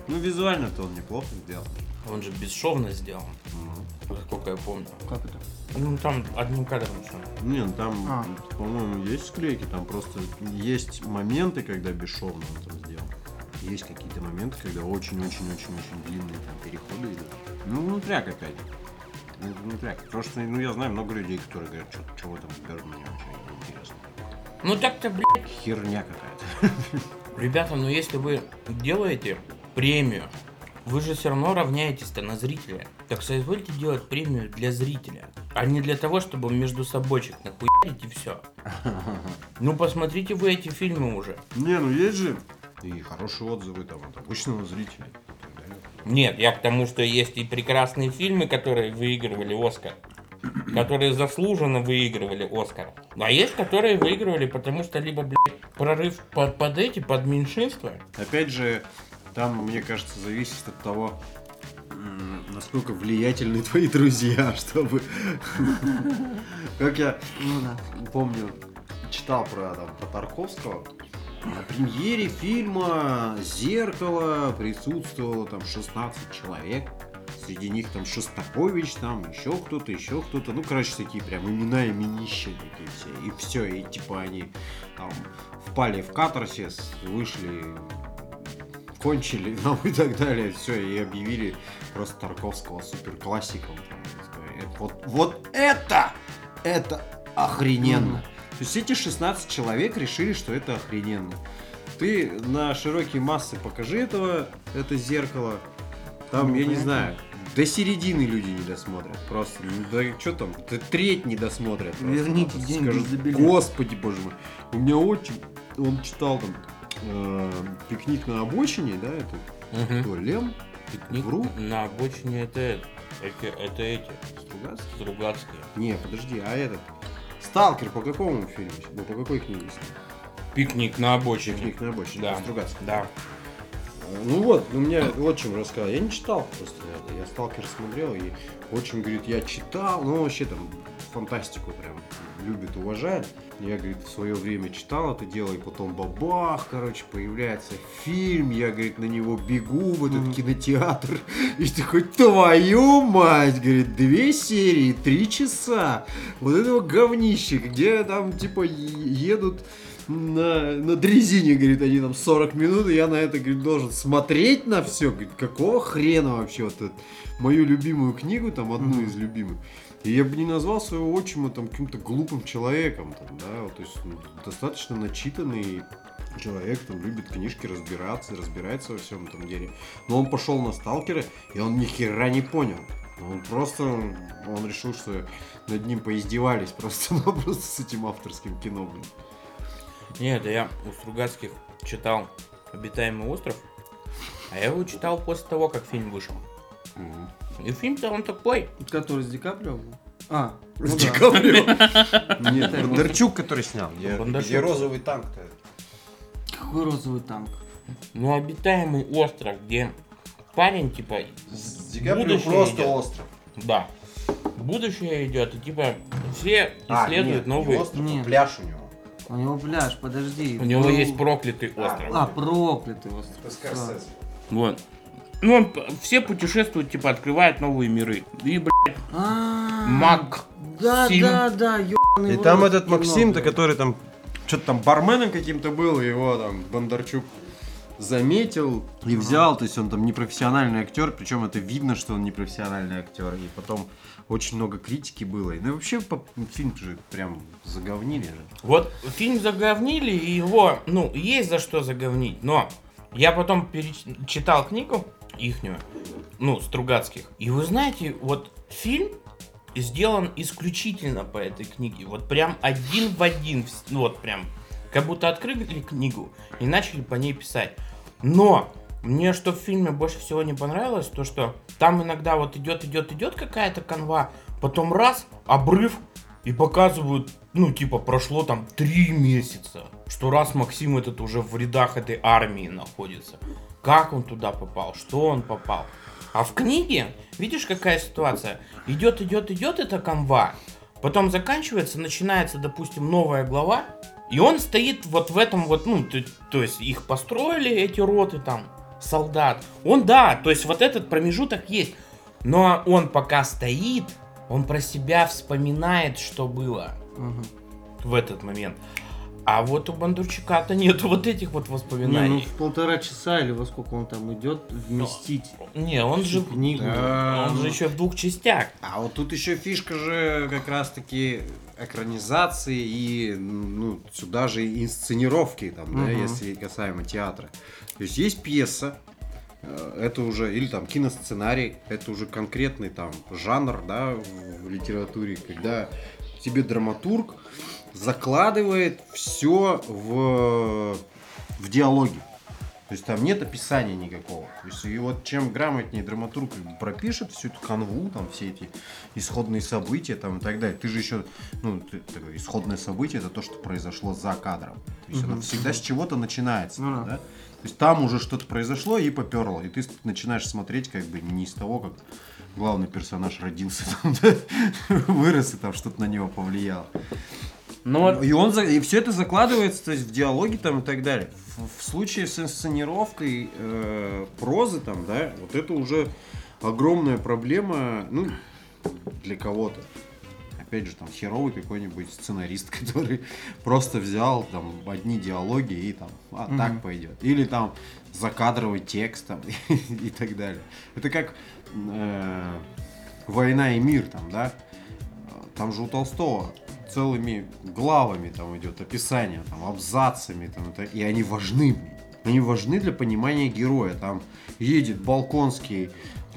Ну, визуально-то он неплохо сделал. Он же бесшовно сделан, насколько я помню. Как это? Ну там одним кадром все. Не, ну там, А. по-моему, есть склейки, там просто есть моменты, когда бесшовно он там сделал. Есть какие-то моменты, когда очень-очень-очень-очень длинные там переходы идут. Ну, внутряк опять. Ну, это внутряк. Потому что, ну, я знаю много людей, которые говорят, что, что в этом Бёрдмане вообще интересно. Ну так-то, блядь, Херня какая-то. ребята, ну если вы делаете премию, вы же все равно равняетесь-то на зрителя. Так соизвольте делать премию для зрителя, а не для того, чтобы между собойчик нахуярить и все. Ну посмотрите вы эти фильмы уже. Не, ну есть же и хорошие отзывы там от обычного зрителя. Нет, я к тому, что есть и прекрасные фильмы, которые выигрывали Оскар. Которые заслуженно выигрывали Оскар. А есть, которые выигрывали, потому что либо, блядь, прорыв под, под эти, под меньшинство. Опять же, там, мне кажется, зависит от того, насколько влиятельны твои друзья, чтобы... Как я Ну да. помню, читал про, там, про Тарковского, на премьере фильма «Зеркало» присутствовало там 16 человек. Среди них там Шостакович, там еще кто-то, еще кто-то. Ну, короче, такие прям имена именища такие все. И все, и типа они там впали в катарсис, вышли, кончили, ну и так далее. Все, и объявили просто Тарковского суперклассиком. Это Вот, вот это, это охрененно. То есть эти 16 человек решили, что это охрененно. Ты на широкие массы покажи этого, это зеркало. Там, Ну, я не знаю, до середины люди не досмотрят. Просто, ну, да что там, да треть не досмотрят. просто. Верните Просто деньги скажут, за билет. Господи, боже мой. У меня отчим, он читал там э, пикник на обочине, да, это кто, Лем? Пикник Вру? на обочине это, это, это эти, Стругацкий? Стругацкие. Не, подожди, а этот? Сталкер по какому фильму? Ну, по какой книге? Пикник на обочине. Пикник на обочине. Да. по Стругацкому. Да. Ну вот, у меня отчим рассказал. Я не читал просто. Я сталкер смотрел, и отчим говорит, я читал, ну вообще там фантастику прям любит, уважает. Я, говорит, в свое время читал это дело, и потом бабах, короче, появляется фильм, я, говорит, на него бегу в этот кинотеатр, и такой, твою мать, говорит, две серии, три часа, вот этого говнища, где там, типа, едут на, на дрезине, говорит, они там 40 минут, и я на это, говорит, должен смотреть на все, говорит, какого хрена вообще вот это, мою любимую книгу, там, одну из любимых, и я бы не назвал своего отчима там каким-то глупым человеком, там, да, вот, то есть ну, достаточно начитанный человек, там, любит книжки разбираться, разбирается во всем этом деле. Но он пошел на сталкеры, и он ни хера не понял. Он просто, он решил, что над ним поиздевались просто-напросто с этим авторским кино, блин. Нет, я у Стругацких читал «Обитаемый остров». А я его читал после того, как фильм вышел. И фильм-то он такой. Который с Ди Каприо был? А, ну С да. Ди Каприо? Нет, Бондарчук, который снял. Бондарчук. Где розовый танк-то? Какой розовый танк? Ну, обитаемый остров, где парень, типа, С Ди Каприо Будущее просто идет. остров. да, будущее идет, и типа все А, исследуют новые. остров, Нет. пляж у него. У него пляж, подожди. У него есть проклятый А, остров. А, проклятый остров. Скорсезе. Вот. Ну, он все путешествуют, типа, открывают новые миры. И, блядь, А, Мак. Да, Сим. да, да, ёбаный И там этот Максим-то, который там что-то там барменом каким-то был, и его там Бондарчук заметил и взял, то есть он там непрофессиональный актер, причем это видно, что он непрофессиональный актер, и потом очень много критики было. И, Ну и вообще по- фильм же прям заговнили же. Вот фильм заговнили, и его, ну, есть за что заговнить, но я потом перечитал книгу ихнюю, ну, Стругацких, и вы знаете, вот фильм сделан исключительно по этой книге, вот прям один в один, ну, вот прям, как будто открыли книгу и начали по ней писать. Но мне что в фильме больше всего не понравилось, то что там иногда вот идет, идет, идет какая-то канва, потом раз, обрыв, и показывают, ну, типа, прошло там три месяца, что раз Максим этот уже в рядах этой армии находится. Как он туда попал, что он попал. А в книге, видишь, какая ситуация? Идет, идет, идет эта канва, потом заканчивается, начинается, допустим, новая глава, и он стоит вот в этом вот, ну, то, то есть их построили, эти роты там, солдат. Он, да, то есть вот этот промежуток есть. Но он пока стоит, он про себя вспоминает, что было Мгм. в этот момент. А вот у Бондарчука-то нету вот этих вот Не, ну воспоминаний. в полтора часа или во сколько он там идет вместить. Не, он же книгу. Да, он ну. же еще в двух частях. А вот тут еще фишка же как раз-таки экранизации и ну, сюда же и инсценировки, там, да, Мгм. если касаемо театра. То есть есть пьеса, э, это уже, или там киносценарий, это уже конкретный там жанр, да, в литературе, когда тебе драматург закладывает все в, в диалоги. То есть там нет описания никакого. То есть и вот чем грамотнее драматург пропишет всю эту канву, там все эти исходные события там и так далее. Ты же еще, ну, ты- такое исходное событие это то, что произошло за кадром. То есть оно Мгм. всегда с чего-то начинается, Ну да. да? То есть там уже что-то произошло и поперло, и ты начинаешь смотреть как бы не из того, как главный персонаж родился, там, да, вырос и там что-то на него повлияло. Ну вот, И он и все это закладывается, то есть в диалоги там и так далее. В, в случае с инсценировкой э, прозы там, да, вот это уже огромная проблема, ну, для кого-то. Опять же, там херовый какой-нибудь сценарист, который просто взял там одни диалоги и там, а Мгм. так пойдет. Или там закадровый текст там и так далее. Это как э, война и мир там, да? Там же у Толстого целыми главами там идет описание, там, абзацами, там, это- и они важны. Они важны для понимания героя. Там едет Балконский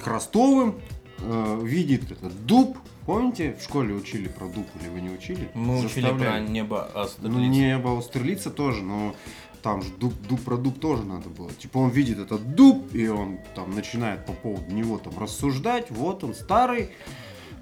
к Ростовым, э, видит этот дуб. Помните, в школе учили про дуб или вы не учили? мы учили про Заставляли. небо Ну, Астерлиц. не было Стерлица тоже, но там же дуб, дуб про дуб тоже надо было. Типа он видит этот дуб, и он там начинает по поводу него там рассуждать. Вот он старый,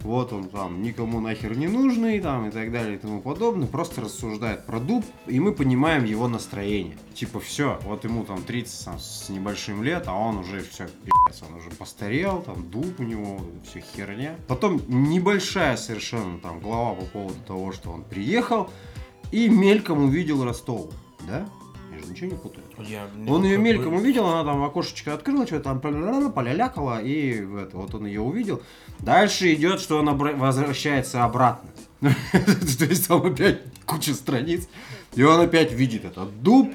вот он там никому нахер не нужный, там и так далее и тому подобное. Просто рассуждает про дуб, и мы понимаем его настроение. Типа все, вот ему там 30 там, с небольшим лет, а он уже все, пи***ц, он уже постарел, там дуб у него, все херня. Потом небольшая совершенно там глава по поводу того, что он приехал, и мельком увидел Ростов, да? Ничего не путаю. Я- Он ее мельком увидел, она там окошечко открыла, что-то там поля- полялякала, и это, вот он ее увидел. Дальше идет, что он обра- возвращается обратно. То есть там опять куча страниц, и он опять видит этот дуб,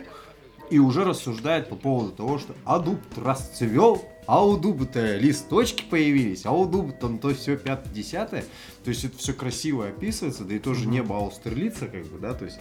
и уже рассуждает по поводу того, что а дуб расцвел, а у дуба-то листочки появились, а у дуба там то все пятое-десятое. То есть это все красиво описывается, да и тоже небо Аустерлица, как бы, да, то есть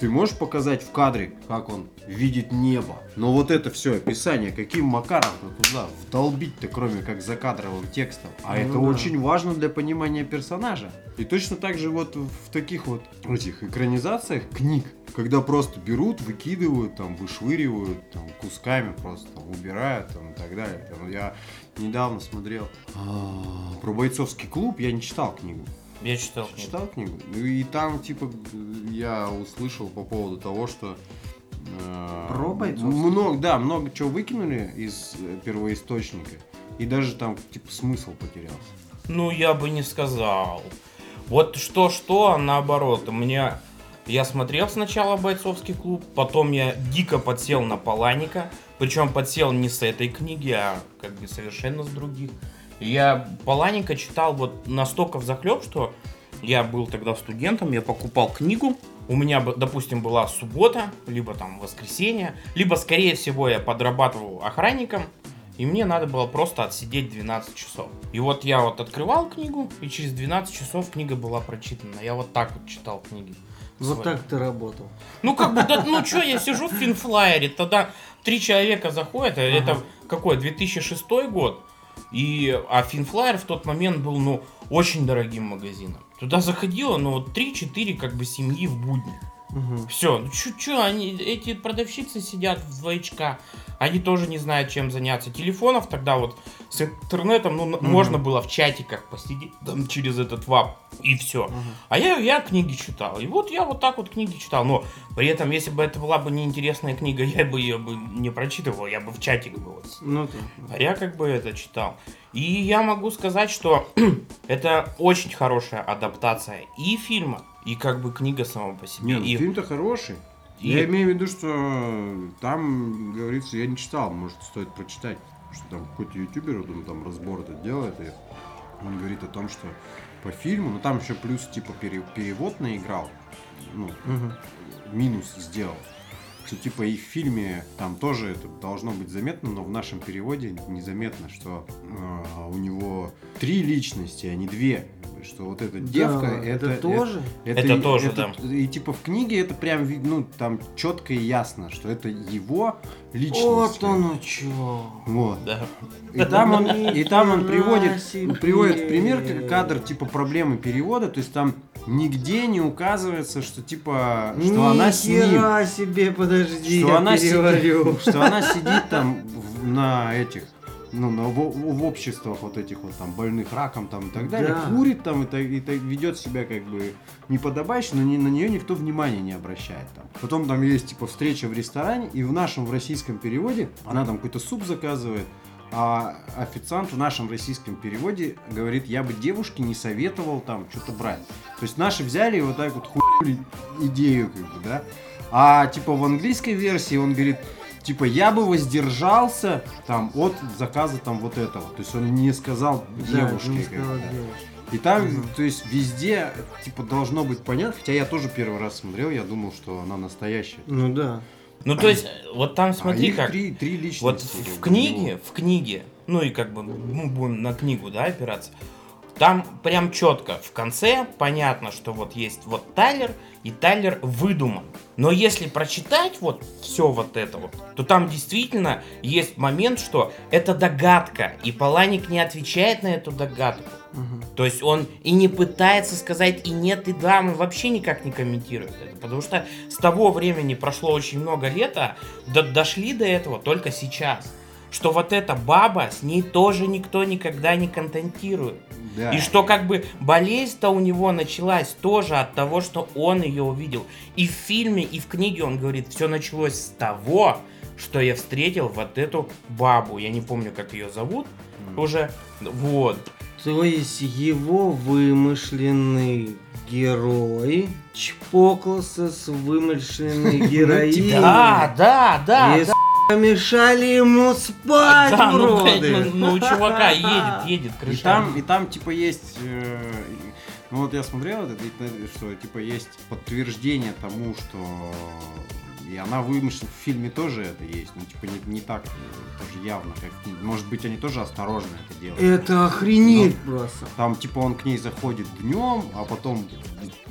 Ты можешь показать в кадре, как он видит небо. Но вот это все описание, каким макаром ты туда вдолбить-то, кроме как за кадровым текстом. А Ну это да. очень важно для понимания персонажа. И точно так же вот в таких вот этих экранизациях книг, когда просто берут, выкидывают, там, вышвыривают, там, кусками просто там, убирают, там, и так далее. Там, я недавно смотрел а, про бойцовский клуб, я не читал книгу. Я читал книгу. Читал книгу? Ну и там, типа, я услышал по поводу того, что... э, Про? Много, да, много чего выкинули из э, первоисточника. И даже там, типа, смысл потерялся. Ну, я бы не сказал. Вот что-что, а наоборот. У меня... Я смотрел сначала «Бойцовский клуб», потом я дико подсел на Паланика. Причем подсел не с этой книги, а как бы совершенно с других. Я Паланика читал вот настолько в захлеб, что я был тогда студентом, я покупал книгу, у меня, допустим, была суббота, либо там воскресенье, либо, скорее всего, я подрабатывал охранником, и мне надо было просто отсидеть 12 часов. И вот я вот открывал книгу, и через 12 часов книга была прочитана. Я вот так вот читал книги. Вот свои. так ты работал. Ну как бы, да, ну что, я сижу в Finn Flare, тогда три человека заходят, а это какой, 2006 год, и, а Finn Flare в тот момент был, ну, очень дорогим магазином. Туда заходило, ну, вот 3-4 как бы семьи в будни. Все, ну чё, они, эти продавщицы сидят в двоечка, они тоже не знают, чем заняться. Телефонов тогда вот с интернетом, ну, н- можно было в чатиках посидеть там через этот WAP, и все. А я, я книги читал, и вот я вот так вот книги читал, но при этом, если бы это была бы неинтересная книга, я бы ее бы не прочитывал, я бы в чатик бы вот Ну да. а я как бы это читал. И я могу сказать, что это очень хорошая адаптация и фильма, и как бы книга сама по себе. Не, ну, и... фильм-то хороший. и- Я имею в виду, что там, говорится, я не читал, может, стоит прочитать. Что там какой-то ютубер, вот он там разбор это делает, и он говорит о том, что по фильму, ну там еще плюс типа пере- перевод наиграл, ну, Мгм. минус сделал. Что типа и в фильме там тоже это должно быть заметно, но в нашем переводе незаметно, что э, у него три личности, а не две. Что вот эта девка, Да, это, тоже. Это тоже, это- И типа в книге это прям вид- ну там четко и ясно, что это его личность. Вот оно чё. Вот. Да. И там он, и там он приводит, приводит в пример кадр типа проблемы перевода, то есть там нигде не указывается, что типа, что она с ним. Себе, подожди, что я она переварю. сидит, что она сидит там на этих, ну, на, в, в обществах вот этих вот там больных раком там и так далее, Да. курит там и, так- и так ведет себя как бы неподобающе, но ни- на нее никто внимания не обращает там. Потом там есть типа встреча в ресторане, и в нашем в российском переводе она там какой-то суп заказывает, а официант в нашем российском переводе говорит, я бы девушке не советовал там что-то брать. То есть наши взяли и вот так вот хули идею, как бы, да. А типа в английской версии он говорит, типа я бы воздержался там от заказа там вот этого. То есть он не сказал Да, девушке. не да. девушке. И там, Мгм. то есть везде, типа, должно быть понятно. Хотя я тоже первый раз смотрел, я думал, что она настоящая. Ну да. Ну, то есть, вот там смотри а их как. три, три личности. Вот в книге, в книге, ну и как бы мы будем на книгу, да, опираться. Там прям четко в конце понятно, что вот есть вот Тайлер, и Тайлер выдуман. Но если прочитать вот все вот это вот, то там действительно есть момент, что это догадка, и Паланик не отвечает на эту догадку. Мгм. То есть он и не пытается сказать и нет, и да, он вообще никак не комментирует это. Потому что с того времени прошло очень много лет, а до- дошли до этого только сейчас. Что вот эта баба, с ней тоже никто никогда не контентирует. Да. И что как бы болезнь-то у него началась тоже от того, что он ее увидел. И в фильме, и в книге он говорит, все началось с того, что я встретил вот эту бабу. Я не помню, как ее зовут уже. Вот. То есть его вымышленный герой чпокался с вымышленной героиней. Да, да, да. И да. с***, мешали ему спать, Да, ну, блядь, уроды. ну, ну, у чувака едет, едет И крыша. там, и там, типа, есть... э, ну, вот я смотрел э, что, типа, есть подтверждение тому, что И она вымышлена, в фильме тоже это есть, ну, типа, не, не так э, тоже явно, как. Может быть, они тоже осторожно это делают. Это охренеть просто. Там, типа, он к ней заходит днем, а потом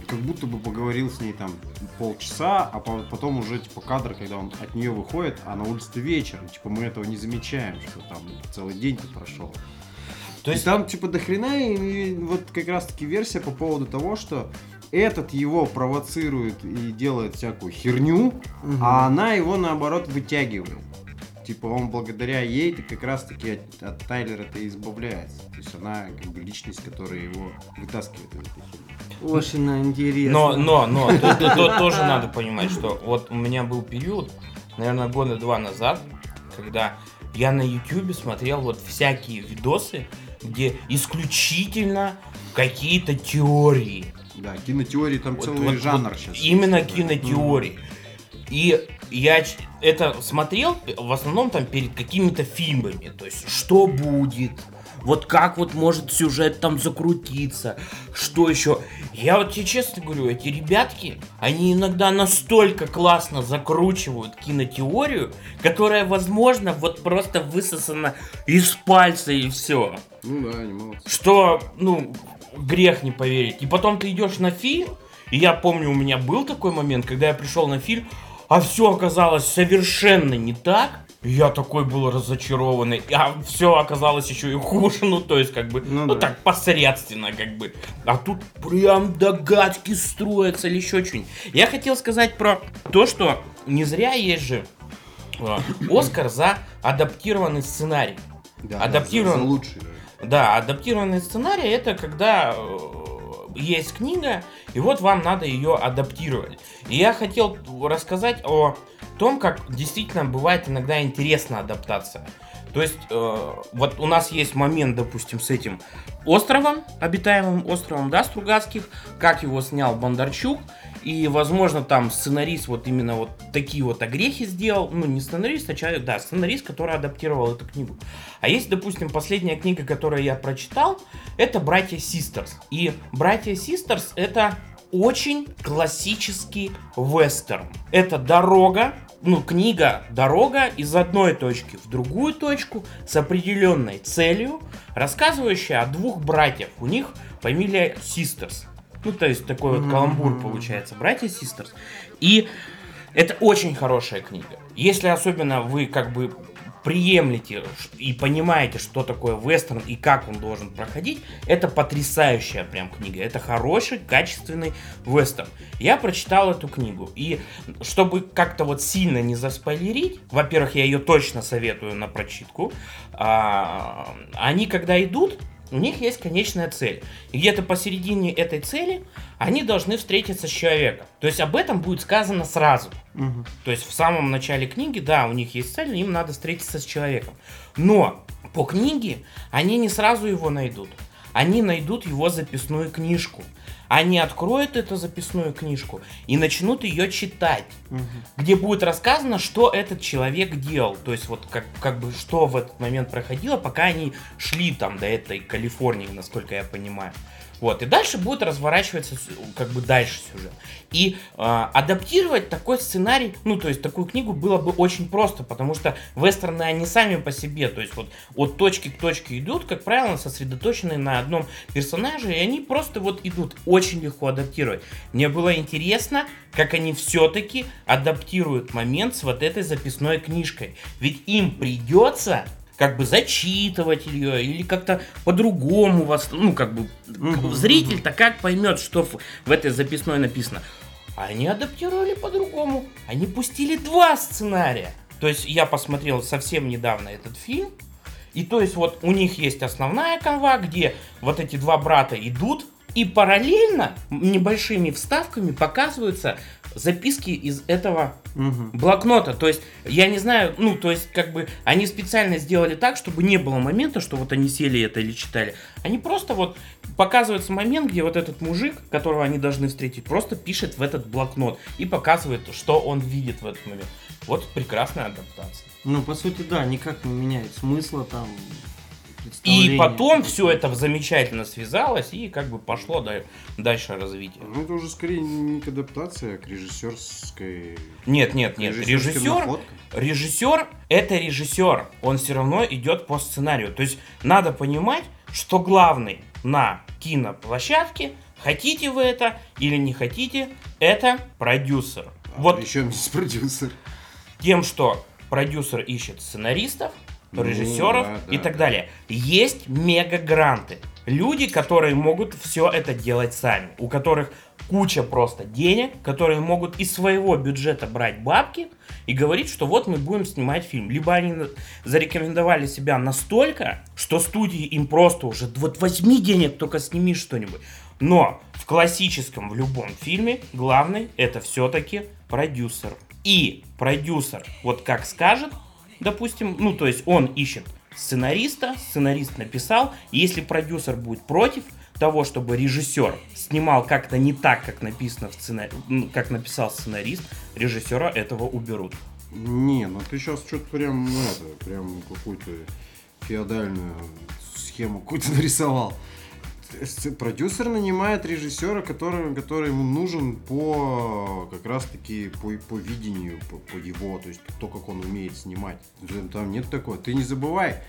как будто бы поговорил с ней там полчаса, а по- потом уже, типа, кадр, когда он от нее выходит, а на улице вечер. Типа, мы этого не замечаем, что там целый день прошел. То есть И там, типа, дохрена, и, и вот как раз-таки версия по поводу того, что этот его провоцирует и делает всякую херню, Мгм. а она его, наоборот, вытягивает. Типа, он благодаря ей -то как раз-таки от, от Тайлера-то и избавляется. То есть она как бы личность, которая его вытаскивает из этой херни. Очень интересно. Но, но, но, тут тоже надо понимать, что вот у меня был период, наверное, года два назад, когда я на YouTube смотрел вот всякие видосы, где исключительно какие-то теории. Да, кинотеории там Вот- целый вот- жанр вот сейчас. Именно есть, да. кинотеории. И я это смотрел в основном там перед какими-то фильмами. То есть, что будет, вот как вот может сюжет там закрутиться, что еще. Я вот тебе честно говорю, эти ребятки, они иногда настолько классно закручивают кинотеорию, которая, возможно, вот просто высосана из пальца и все Ну да, они молодцы. что, ну, грех не поверить. И потом ты идешь на фильм, и я помню, у меня был такой момент, когда я пришел на фильм, а все оказалось совершенно не так. Я такой был разочарованный, а все оказалось еще и хуже, ну то есть как бы, Ну ну, да. так посредственно как бы. А тут прям догадки строятся или еще что-нибудь. Я хотел сказать про то, что не зря есть же э, Оскар за адаптированный сценарий. Да, Адаптирован. За, за лучший, да. Да, адаптированный сценарий это когда э, есть книга, и вот вам надо ее адаптировать. И я хотел рассказать о том, как действительно бывает иногда интересна адаптация. То есть, э, вот у нас есть момент, допустим, с этим островом, обитаемым островом, да, Стругацких, как его снял Бондарчук, и, возможно, там сценарист вот именно вот такие вот огрехи сделал, ну, не сценарист, а человек, да, сценарист, который адаптировал эту книгу. А есть, допустим, последняя книга, которую я прочитал, это «Братья Систерс». И «Братья Систерс» это очень классический вестерн. Это дорога, ну, книга «Дорога» из одной точки в другую точку с определенной целью, рассказывающая о двух братьях. У них фамилия Систерс. Ну, то есть такой вот каламбур получается. Братья Систерс. И это очень хорошая книга. Если особенно вы как бы приемлете и понимаете, что такое вестерн и как он должен проходить, это потрясающая прям книга. Это хороший, качественный вестерн. Я прочитал эту книгу. И чтобы как-то вот сильно не заспойлерить, во-первых, я ее точно советую на прочитку. а, они когда идут, у них есть конечная цель. И где-то посередине этой цели они должны встретиться с человеком. То есть об этом будет сказано сразу. Мгм. То есть в самом начале книги, да, у них есть цель, им надо встретиться с человеком. Но по книге они не сразу его найдут. Они найдут его записную книжку. Они откроют эту записную книжку и начнут ее читать Мгм. где будет рассказано, что этот человек делал. То есть вот как, как бы что в этот момент проходило, пока они шли там до этой Калифорнии, насколько я понимаю. Вот, и дальше будет разворачиваться как бы дальше сюжет. И а, адаптировать такой сценарий, ну, то есть такую книгу было бы очень просто, потому что вестерны, они сами по себе, то есть вот от точки к точке идут, как правило, сосредоточены на одном персонаже, и они просто вот идут. Очень легко адаптировать. Мне было интересно, как они все-таки адаптируют момент с вот этой записной книжкой. Ведь им придется как бы зачитывать ее или как-то по-другому вас, ну как бы Мгм, зритель-то как поймет, что в, в этой записной написано. А Они адаптировали по-другому. Они пустили два сценария. То есть я посмотрел совсем недавно этот фильм. И то есть вот у них есть основная канва, где вот эти два брата идут, и параллельно небольшими вставками показываются записки из этого Мгм. блокнота. То есть, я не знаю, ну, то есть, как бы, они специально сделали так, чтобы не было момента, что вот они сели это или читали. Они просто вот показывается момент, где вот этот мужик, которого они должны встретить, просто пишет в этот блокнот и показывает, что он видит в этот момент. Вот прекрасная адаптация. Ну, по сути, да, никак не меняет смысла там. И потом все это замечательно связалось и как бы пошло да- дальше развитие. Ну, это уже скорее не к адаптации, а к режиссерской... Нет, нет, нет. Режиссер, режиссер это режиссер. Он все равно идет по сценарию. То есть надо понимать, что главный на киноплощадке, хотите вы это или не хотите, это продюсер. А Вот Причем здесь продюсер. тем, что продюсер ищет сценаристов, Ну, режиссеров да, и да, так да. далее. Есть мега-гранты. Люди, которые могут все это делать сами, у которых куча просто денег, которые могут из своего бюджета брать бабки и говорить, что вот мы будем снимать фильм. Либо они зарекомендовали себя настолько, что студии им просто уже вот возьми денег, только сними что-нибудь. Но в классическом, в любом фильме, главный это все-таки продюсер. И продюсер, вот как скажет, допустим, ну то есть он ищет сценариста, сценарист написал, и если продюсер будет против того, чтобы режиссер снимал как-то не так, как написано в сценарии, как написал сценарист, режиссера этого уберут. Не, ну ты сейчас что-то прям, ну, это, прям какую-то феодальную схему какую-то нарисовал. Продюсер нанимает режиссера, который, который ему нужен по как раз таки по, по видению, по, по его, то есть то, как он умеет снимать. Там нет такого. Ты не забывай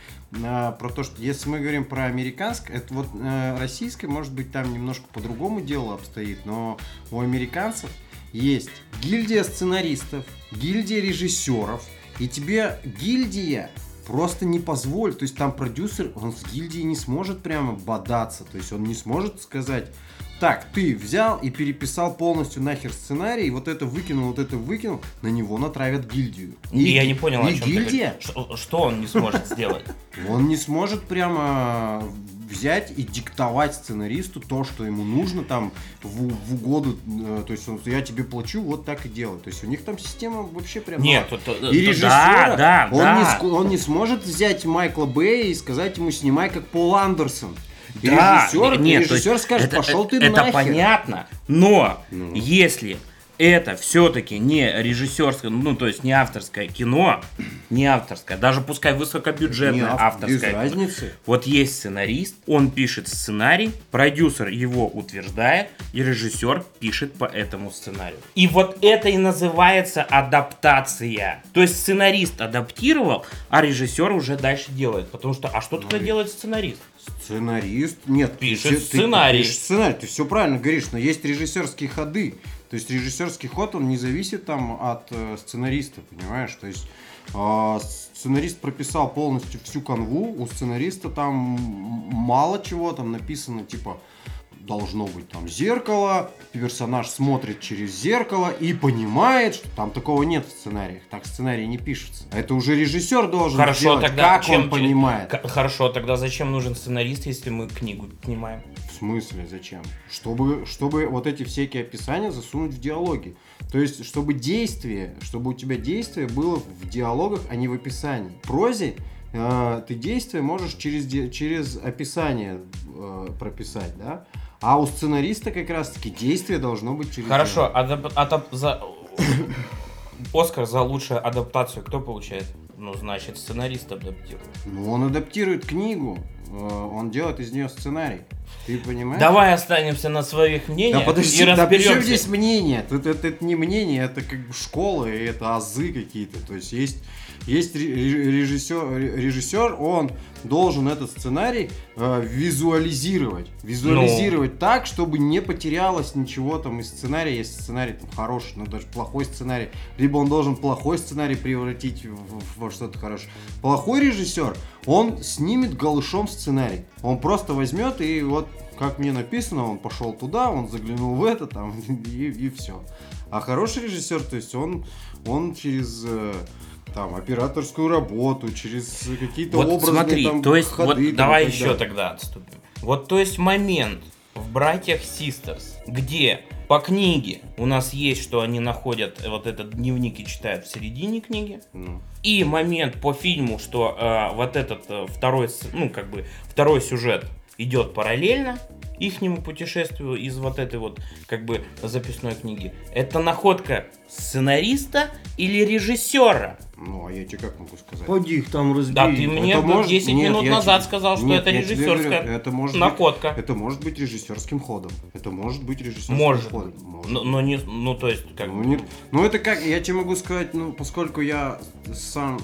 а, про то, что если мы говорим про американское, это вот э, российское, может быть, там немножко по-другому дело обстоит, но у американцев есть гильдия сценаристов, гильдия режиссеров, и тебе гильдия просто не позволит, то есть там продюсер, он с гильдией не сможет прямо бодаться, то есть он не сможет сказать, так, ты взял и переписал полностью нахер сценарий, и вот это выкинул, вот это выкинул, на него натравят гильдию. И я не понял, о и чем ты гильдия, говоришь. Что, что он не сможет сделать? он не сможет прямо взять и диктовать сценаристу то, что ему нужно там в, в угоду, э, то есть он, я тебе плачу, вот так и делай. То есть у них там система вообще прям... Нет, то- то- И режиссера, да, да, он, да. Не, он не сможет взять Майкла Бэя и сказать ему снимай как Пол Андерсон. И Да, режиссер, нет, режиссер скажет, это- пошел ты это, нахер. Это понятно, но Ну. если это все-таки не режиссерское, ну то есть не авторское кино, не авторское, даже пускай высокобюджетное Не, ав- авторское. Без разницы. Вот есть сценарист, он пишет сценарий, продюсер его утверждает, и режиссер пишет по этому сценарию. И вот это и называется адаптация. То есть сценарист адаптировал, а режиссер уже дальше делает. Потому что, а что тогда делает сценарист? Сценарист, нет, ты Пишет ты- ты сценарий. пишешь сценарий, ты все правильно говоришь, но есть режиссерские ходы. То есть режиссерский ход, он не зависит там от э, сценариста, понимаешь? То есть э, сценарист прописал полностью всю канву, у сценариста там мало чего там написано, типа должно быть там зеркало, персонаж смотрит через зеркало и понимает, что там такого нет в сценариях, так сценарий не пишется. Это уже режиссер должен Хорошо, сделать, тогда как чем он понимает. Хорошо, тогда зачем нужен сценарист, если мы книгу снимаем? Смысле, зачем? Чтобы, чтобы вот эти всякие описания засунуть в диалоги. То есть, чтобы действие, чтобы у тебя действие было в диалогах, а не в описании. В прозе э, ты действие можешь через, через описание э, прописать, да? А у сценариста как раз-таки действие должно быть через Хорошо, адап- адап- за... Оскар за лучшую адаптацию кто получает? Ну, значит, сценарист адаптирует. Ну, он адаптирует книгу, он делает из нее сценарий. Ты понимаешь? Давай останемся на своих мнениях Да подожди, и да разберемся. здесь мнение? Тут это, это не мнение, это как бы школа, и это азы какие-то. То есть есть, есть ре- ре- режиссер, ре- режиссер, он должен этот сценарий э, визуализировать. Визуализировать так, чтобы не потерялось ничего там из сценария, если сценарий там хороший, но даже плохой сценарий. Либо он должен плохой сценарий превратить в, во что-то хорошее. Плохой режиссер, он снимет голышом сценарий. Он просто возьмет и вот как мне написано, он пошел туда, он заглянул в это там и, все. А хороший режиссер, то есть он, он через э, там операторскую работу, через какие-то Вот образные смотри, там то есть, ходы вот там давай еще далее. тогда отступим. Вот то есть момент в «Братьях Систерс», где по книге у нас есть, что они находят э, вот этот дневник и читают в середине книги, Ну, и момент по фильму, что э, вот этот э, второй, ну как бы второй сюжет идет параллельно, ихнему путешествию из вот этой вот как бы записной книги. Это находка сценариста или режиссера? Ну, а я тебе как могу сказать? Поди их там разбери. Да, ты мне Это может- 10 нет, минут назад тебе- сказал, что Нет, это режиссерская говорю, это может быть- находка. Это может быть режиссерским ходом. Это может быть режиссерским Может. ходом. Может. Но, но не, ну то есть как Ну, бы- нет. Ну, это как, я тебе могу сказать, ну, поскольку я сам,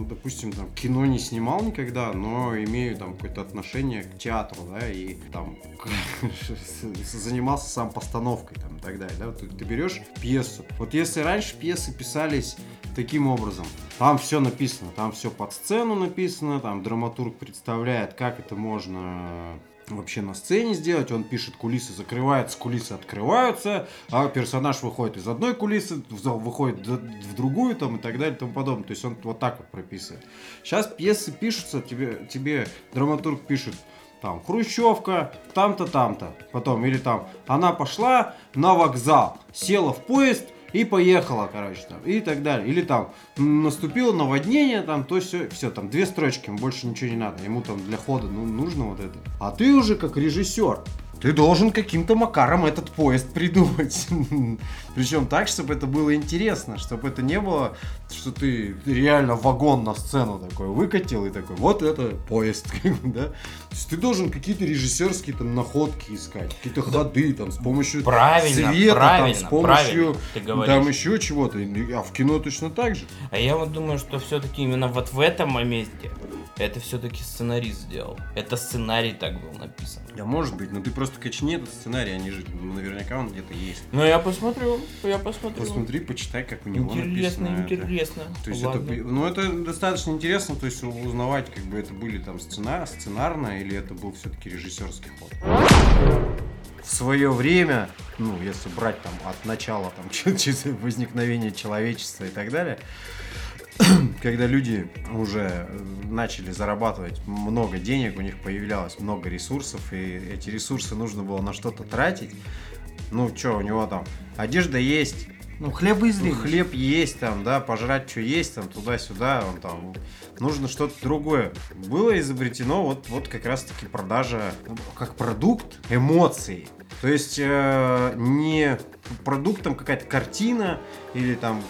допустим, там, кино не снимал никогда, но имею там какое-то отношение к театру, да, и там занимался сам постановкой там и так далее, да, ты, ты берешь пьесу. Вот если раньше пьесы писались таким образом, там все написано, там все под сцену написано, там драматург представляет, как это можно вообще на сцене сделать. Он пишет, кулисы закрываются, кулисы открываются, а персонаж выходит из одной кулисы, выходит в другую там и так далее и тому подобное. То есть он вот так вот прописывает. Сейчас пьесы пишутся, тебе, тебе драматург пишет, там, Хрущевка, там-то, там-то. Потом, или там, она пошла на вокзал, села в поезд и поехала, короче, там, и так далее. Или там, наступило наводнение, там, то все, все, там, две строчки, больше ничего не надо. Ему там для хода, ну, нужно вот это. А ты уже как режиссер, ты должен каким-то макаром этот поезд придумать. Причем так, чтобы это было интересно, чтобы это не было, что ты реально вагон на сцену такой выкатил и такой, вот это поезд, да. То есть ты должен какие-то режиссерские там находки искать, какие-то ходы там с помощью Правильно, света, правильно, там, с помощью правильно там еще чего-то. А в кино точно так же. А я вот думаю, что все-таки именно вот в этом моменте это все-таки сценарист сделал. Это сценарий так был написан. Да, может быть, но ты просто качни этот сценарий, они же, наверняка он где-то есть. Ну я посмотрю, я посмотрю. Посмотри, почитай, как у него Интересно, написано. это. интересно. То есть это, Ладно. ну, это достаточно интересно, то есть узнавать, как бы это были там сцена, сценарно или это был все-таки режиссерский ход. В свое время, ну, если брать там от начала там возникновения человечества и так далее, когда люди уже э, начали зарабатывать много денег, у них появлялось много ресурсов, и эти ресурсы нужно было на что-то тратить. Ну, что, у него там одежда есть, Ну, хлеба и ну, хлеб есть там, да, пожрать что есть там, туда-сюда, он там, нужно что-то другое. Было изобретено вот, вот как раз-таки продажа ну, как продукт эмоций. То есть э, не продуктом какая-то картина или там,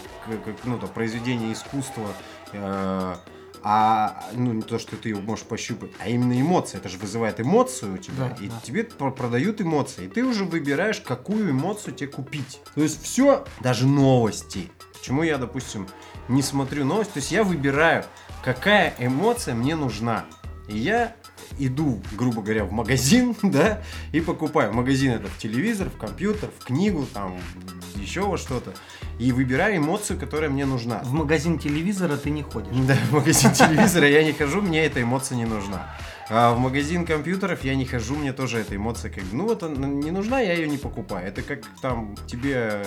как, ну, там произведение искусства, э, а ну не то, что ты его можешь пощупать, а именно эмоции. Это же вызывает эмоцию у тебя. Да, и да. тебе про- продают эмоции. И ты уже выбираешь, какую эмоцию тебе купить. То есть все, даже новости. Почему я, допустим, не смотрю новости? То есть я выбираю, какая эмоция мне нужна. И я иду, грубо говоря, в магазин, да, и покупаю. Магазин это в телевизор, в компьютер, в книгу, там, еще во что-то. И выбираю эмоцию, которая мне нужна. В магазин телевизора ты не ходишь. Да, в магазин телевизора я не хожу, мне эта эмоция не нужна. А в магазин компьютеров я не хожу, мне тоже эта эмоция как бы, ну вот она не нужна, я ее не покупаю. Это как там тебе,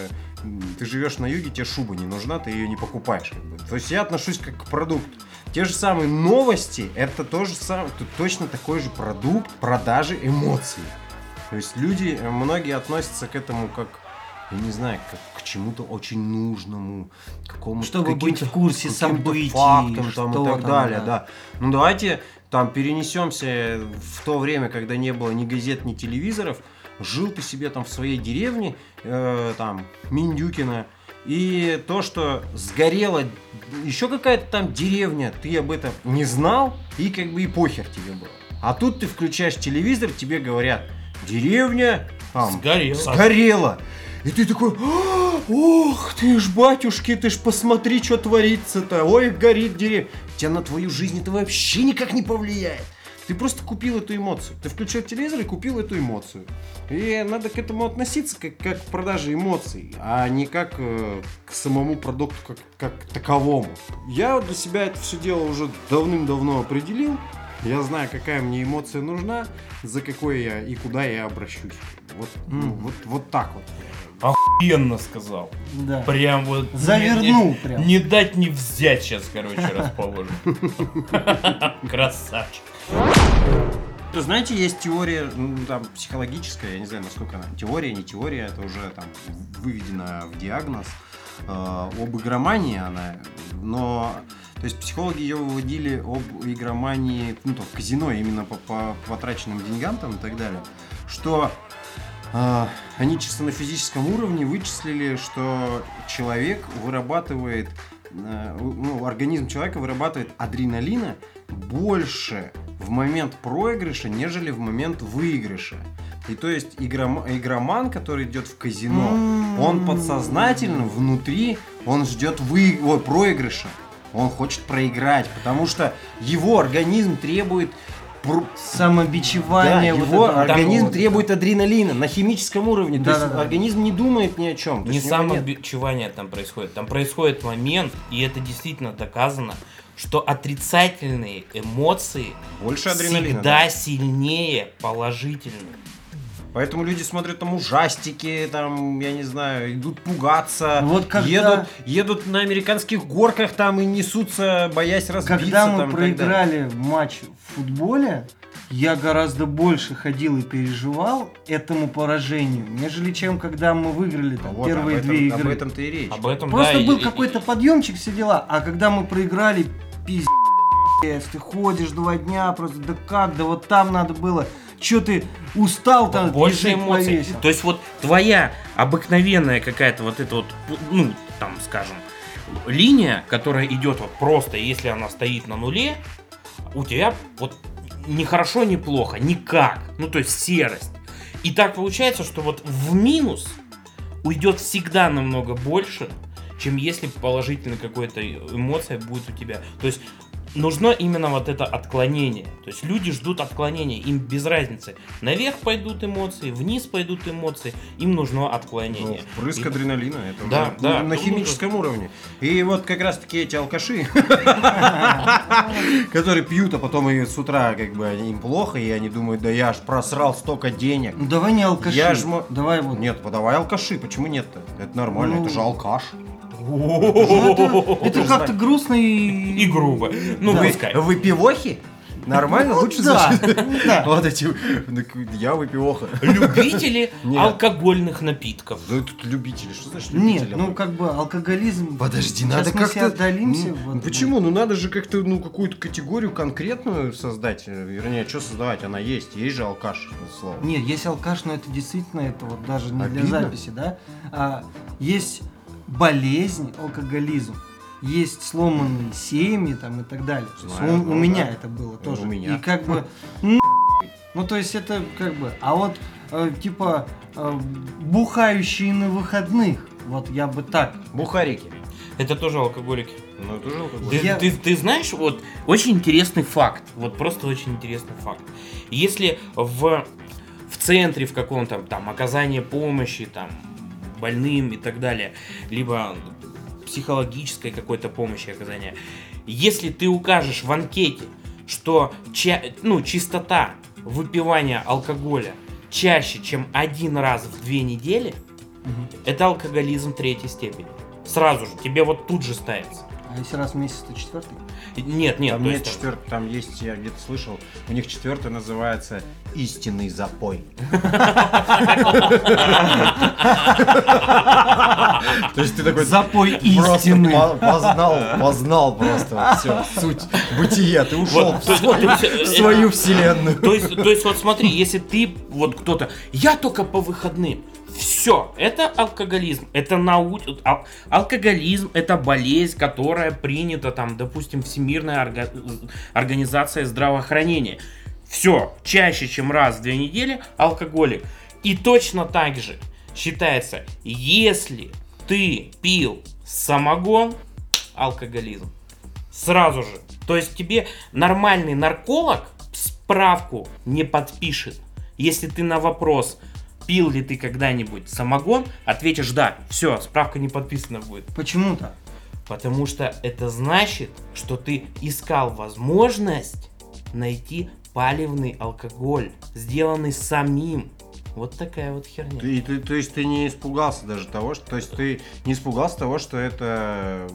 ты живешь на юге, тебе шуба не нужна, ты ее не покупаешь. как бы. То есть я отношусь как к продукту. Те же самые новости, это тоже самое, тут точно такой же продукт продажи эмоций. То есть люди, э, многие относятся к этому как, я не знаю, как к чему-то очень нужному, какому-то Чтобы быть в курсе событий, фактам там, и так там, далее, да. да. Ну давайте там перенесемся в то время, когда не было ни газет, ни телевизоров. Жил ты себе там в своей деревне, э, там, Миндюкина, и то, что сгорела еще какая-то там деревня, ты об этом не знал, и как бы и похер тебе было. А тут ты включаешь телевизор, тебе говорят, деревня там, Сгорела. сгорела. И ты такой, «А, ох ты ж, батюшки, ты ж посмотри, что творится-то. Ой, горит деревня. Тебя на твою жизнь это вообще никак не повлияет. Ты просто купил эту эмоцию. Ты включил телевизор и купил эту эмоцию. И надо к этому относиться как, как к продаже эмоций, а не как э, к самому продукту как, как таковому. Я для себя это все дело уже давным-давно определил. Я знаю, какая мне эмоция нужна, за какой я и куда я обращусь. Вот, ну, вот, вот так вот. Охуенно сказал. Да. Прям вот... Завернул не, прям. Не дать не взять сейчас, короче, расположим. Красавчик. Знаете, есть теория, ну, там, психологическая, я не знаю, насколько она теория, не теория, это уже там выведено в диагноз. э, об игромании она, но то есть психологи ее выводили об игромании, ну, то, в казино, именно по, по потраченным деньгам там и так далее, что они чисто на физическом уровне вычислили, что человек вырабатывает, а, ну, организм человека вырабатывает адреналина больше в момент проигрыша, нежели в момент выигрыша. И то есть игром, игроман, который идет в казино, он подсознательно внутри, он ждет вы, ой, проигрыша. Он хочет проиграть, потому что его организм требует Самобичевание. да, вот его это организм Вот. требует адреналина на химическом уровне. Да, то есть да, да. организм не думает ни о чем. Не него нет- самобичевание там происходит. Там происходит момент, и это действительно доказано, что отрицательные эмоции Больше адреналина. всегда да. сильнее положительных. Поэтому люди смотрят там ужастики, там, я не знаю, идут пугаться, Вот когда- едут, едут на американских горках там и несутся, боясь разбиться. Когда мы там, проиграли матч в футболе, я гораздо больше ходил и переживал этому поражению, нежели чем когда мы выиграли там, Вот, первые об этом, две Об игры. этом-то и речь. Об этом, Просто да, был и- какой-то подъемчик, все дела. А когда мы проиграли, пиздец, ты ходишь два дня, просто да как, да вот там надо было. Че ты устал там? больше эмоций. повесил. То есть вот твоя обыкновенная какая-то вот эта вот, ну, там, скажем, линия, которая идет вот просто, если она стоит на нуле, у тебя вот ни хорошо, ни плохо, никак. Ну, то есть серость. И так получается, что вот в минус уйдет всегда намного больше, чем если положительная какая-то эмоция будет у тебя. То есть нужно именно вот это отклонение. То есть люди ждут отклонения, им без разницы. Наверх пойдут эмоции, вниз пойдут эмоции, им нужно Ну, отклонение. впрыск И- адреналина, это Да, уже да. на Ну, химическом уровне. И вот как раз таки эти алкаши, которые пьют, а потом и с утра как бы они- им плохо, и они думают, да я ж просрал столько денег. Ну давай не алкаши. Я ж Давай вот. Нет, подавай алкаши, почему нет-то? Это нормально, Ну. это же алкаш. Ну, это, как-то грустно и... И грубо. Ну, Вы, пускай. выпивохи? Нормально, Ну, лучше да, да. Вот эти, я выпивоха. Любители Нет. алкогольных напитков. Да тут любители, что значит Нет, любители? ну как бы алкоголизм... Подожди, надо как-то... отдалимся. Ну, вот, почему? Ну надо же как-то, ну, какую-то категорию конкретную создать. Вернее, что создавать? Она есть. Есть же алкаш, слово. Нет, есть алкаш, но это действительно это вот даже не для записи, да. Есть болезнь, алкоголизм. Есть сломанные семьи там и так далее. То есть Знаю, у, у ну меня да. это было У тоже. меня. И как бы ну, ну то есть это как бы. А вот э, типа э, бухающие на выходных. Вот я бы так. Бухарики. Это тоже алкоголики. Ну, это же Ты, алкоголь. Я- ты- ты знаешь, вот очень интересный факт. Вот просто очень интересный факт. Если в, в центре в каком-то там оказании помощи там больным и так далее, либо психологической какой-то помощи оказания, если ты укажешь в анкете, что ча- ну, чистота выпивания алкоголя чаще, чем один раз в две недели, это алкоголизм третьей степени. Сразу же, тебе вот тут же ставится. А если раз в месяц, то четвертый? Нет, нет, Там нет четвертый, там есть, я где-то слышал, у них четвертый называется истинный запой. То есть ты такой Запой истины. по- познал, познал просто все, суть бытия, ты ушел в в э, свою вселенную. То есть, то есть, вот смотри, если ты, вот кто-то, я только по выходным, все, это алкоголизм, это нау... ал- алкоголизм, это болезнь, которая принята там, допустим, Всемирная орга- организация здравоохранения. Все, чаще, чем раз в две недели алкоголик. И точно так же считается, если ты пил самогон, алкоголизм. Сразу же. То есть тебе нормальный нарколог справку не подпишет. Если ты на вопрос, пил ли ты когда-нибудь самогон, ответишь да, все, справка не подписана будет. Почему-то. Потому что это значит, что ты искал возможность найти палевный алкоголь, сделанный самим. Вот такая вот херня. Ты, ты- то есть ты не испугался даже того, что, то есть ты не испугался того, что это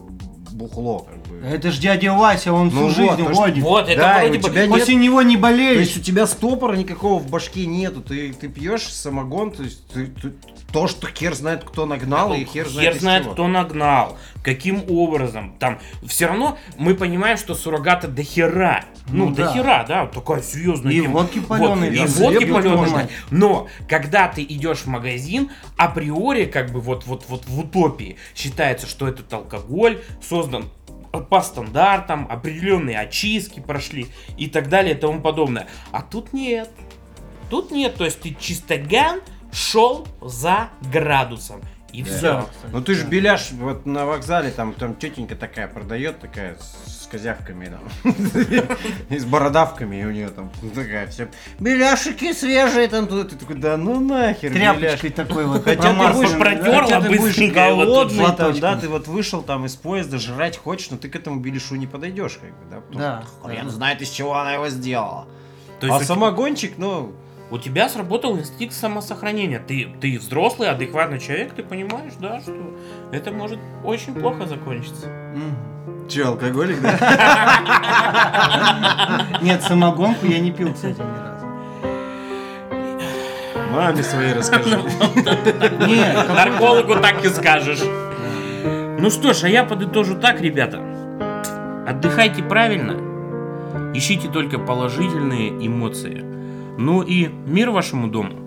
бухло, как бы. Это ж дядя Вася, он Ну всю вот, жизнь то, водит. Вот, это Да, вроде у бы... тебя нет- После него не То болеешь. есть у тебя стопора никакого в башке нету, ты, ты пьешь самогон, то есть ты- ты- то, что хер знает, кто нагнал, и хер знает, из знает, чего. кто нагнал, каким образом. Там все равно мы понимаем, что суррогата до хера. Ну, Ну до да. хера, да, такая серьезная И тема. водки палёной, Вот, и водки мать. Но когда ты идешь в магазин, априори, как бы вот, вот, вот в утопии считается, что этот алкоголь создан по стандартам, определенные очистки прошли и так далее и тому подобное. А тут нет. Тут нет, то есть ты чистоган шел за градусом. И Да, все. Ну ты же беляш вот на вокзале, там, там тетенька такая продает, такая с козявками там, и с бородавками, и у нее там такая все, беляшики свежие там, тут, ты такой, да ну нахер. Тряпочкой такой вот. Хотя ты будешь, протерла хотя ты будешь тут голодный, там, да, ты вот вышел там из поезда, жрать хочешь, но ты к этому беляшу не подойдешь, как бы, да, потому Да, что хрен знает, из чего она его сделала. То А есть самогончик, ну, у тебя сработал инстинкт самосохранения. Ты, ты взрослый, адекватный человек, ты понимаешь, да, что это может очень плохо закончиться. Мгм. че, алкоголик, да? Нет, самогонку я не пил, кстати, ни разу. Маме своей расскажи. Нет, какой-то- Наркологу так и скажешь. Ну что ж, а я подытожу так, ребята. Отдыхайте правильно. Ищите только положительные эмоции. Ну и мир вашему дому.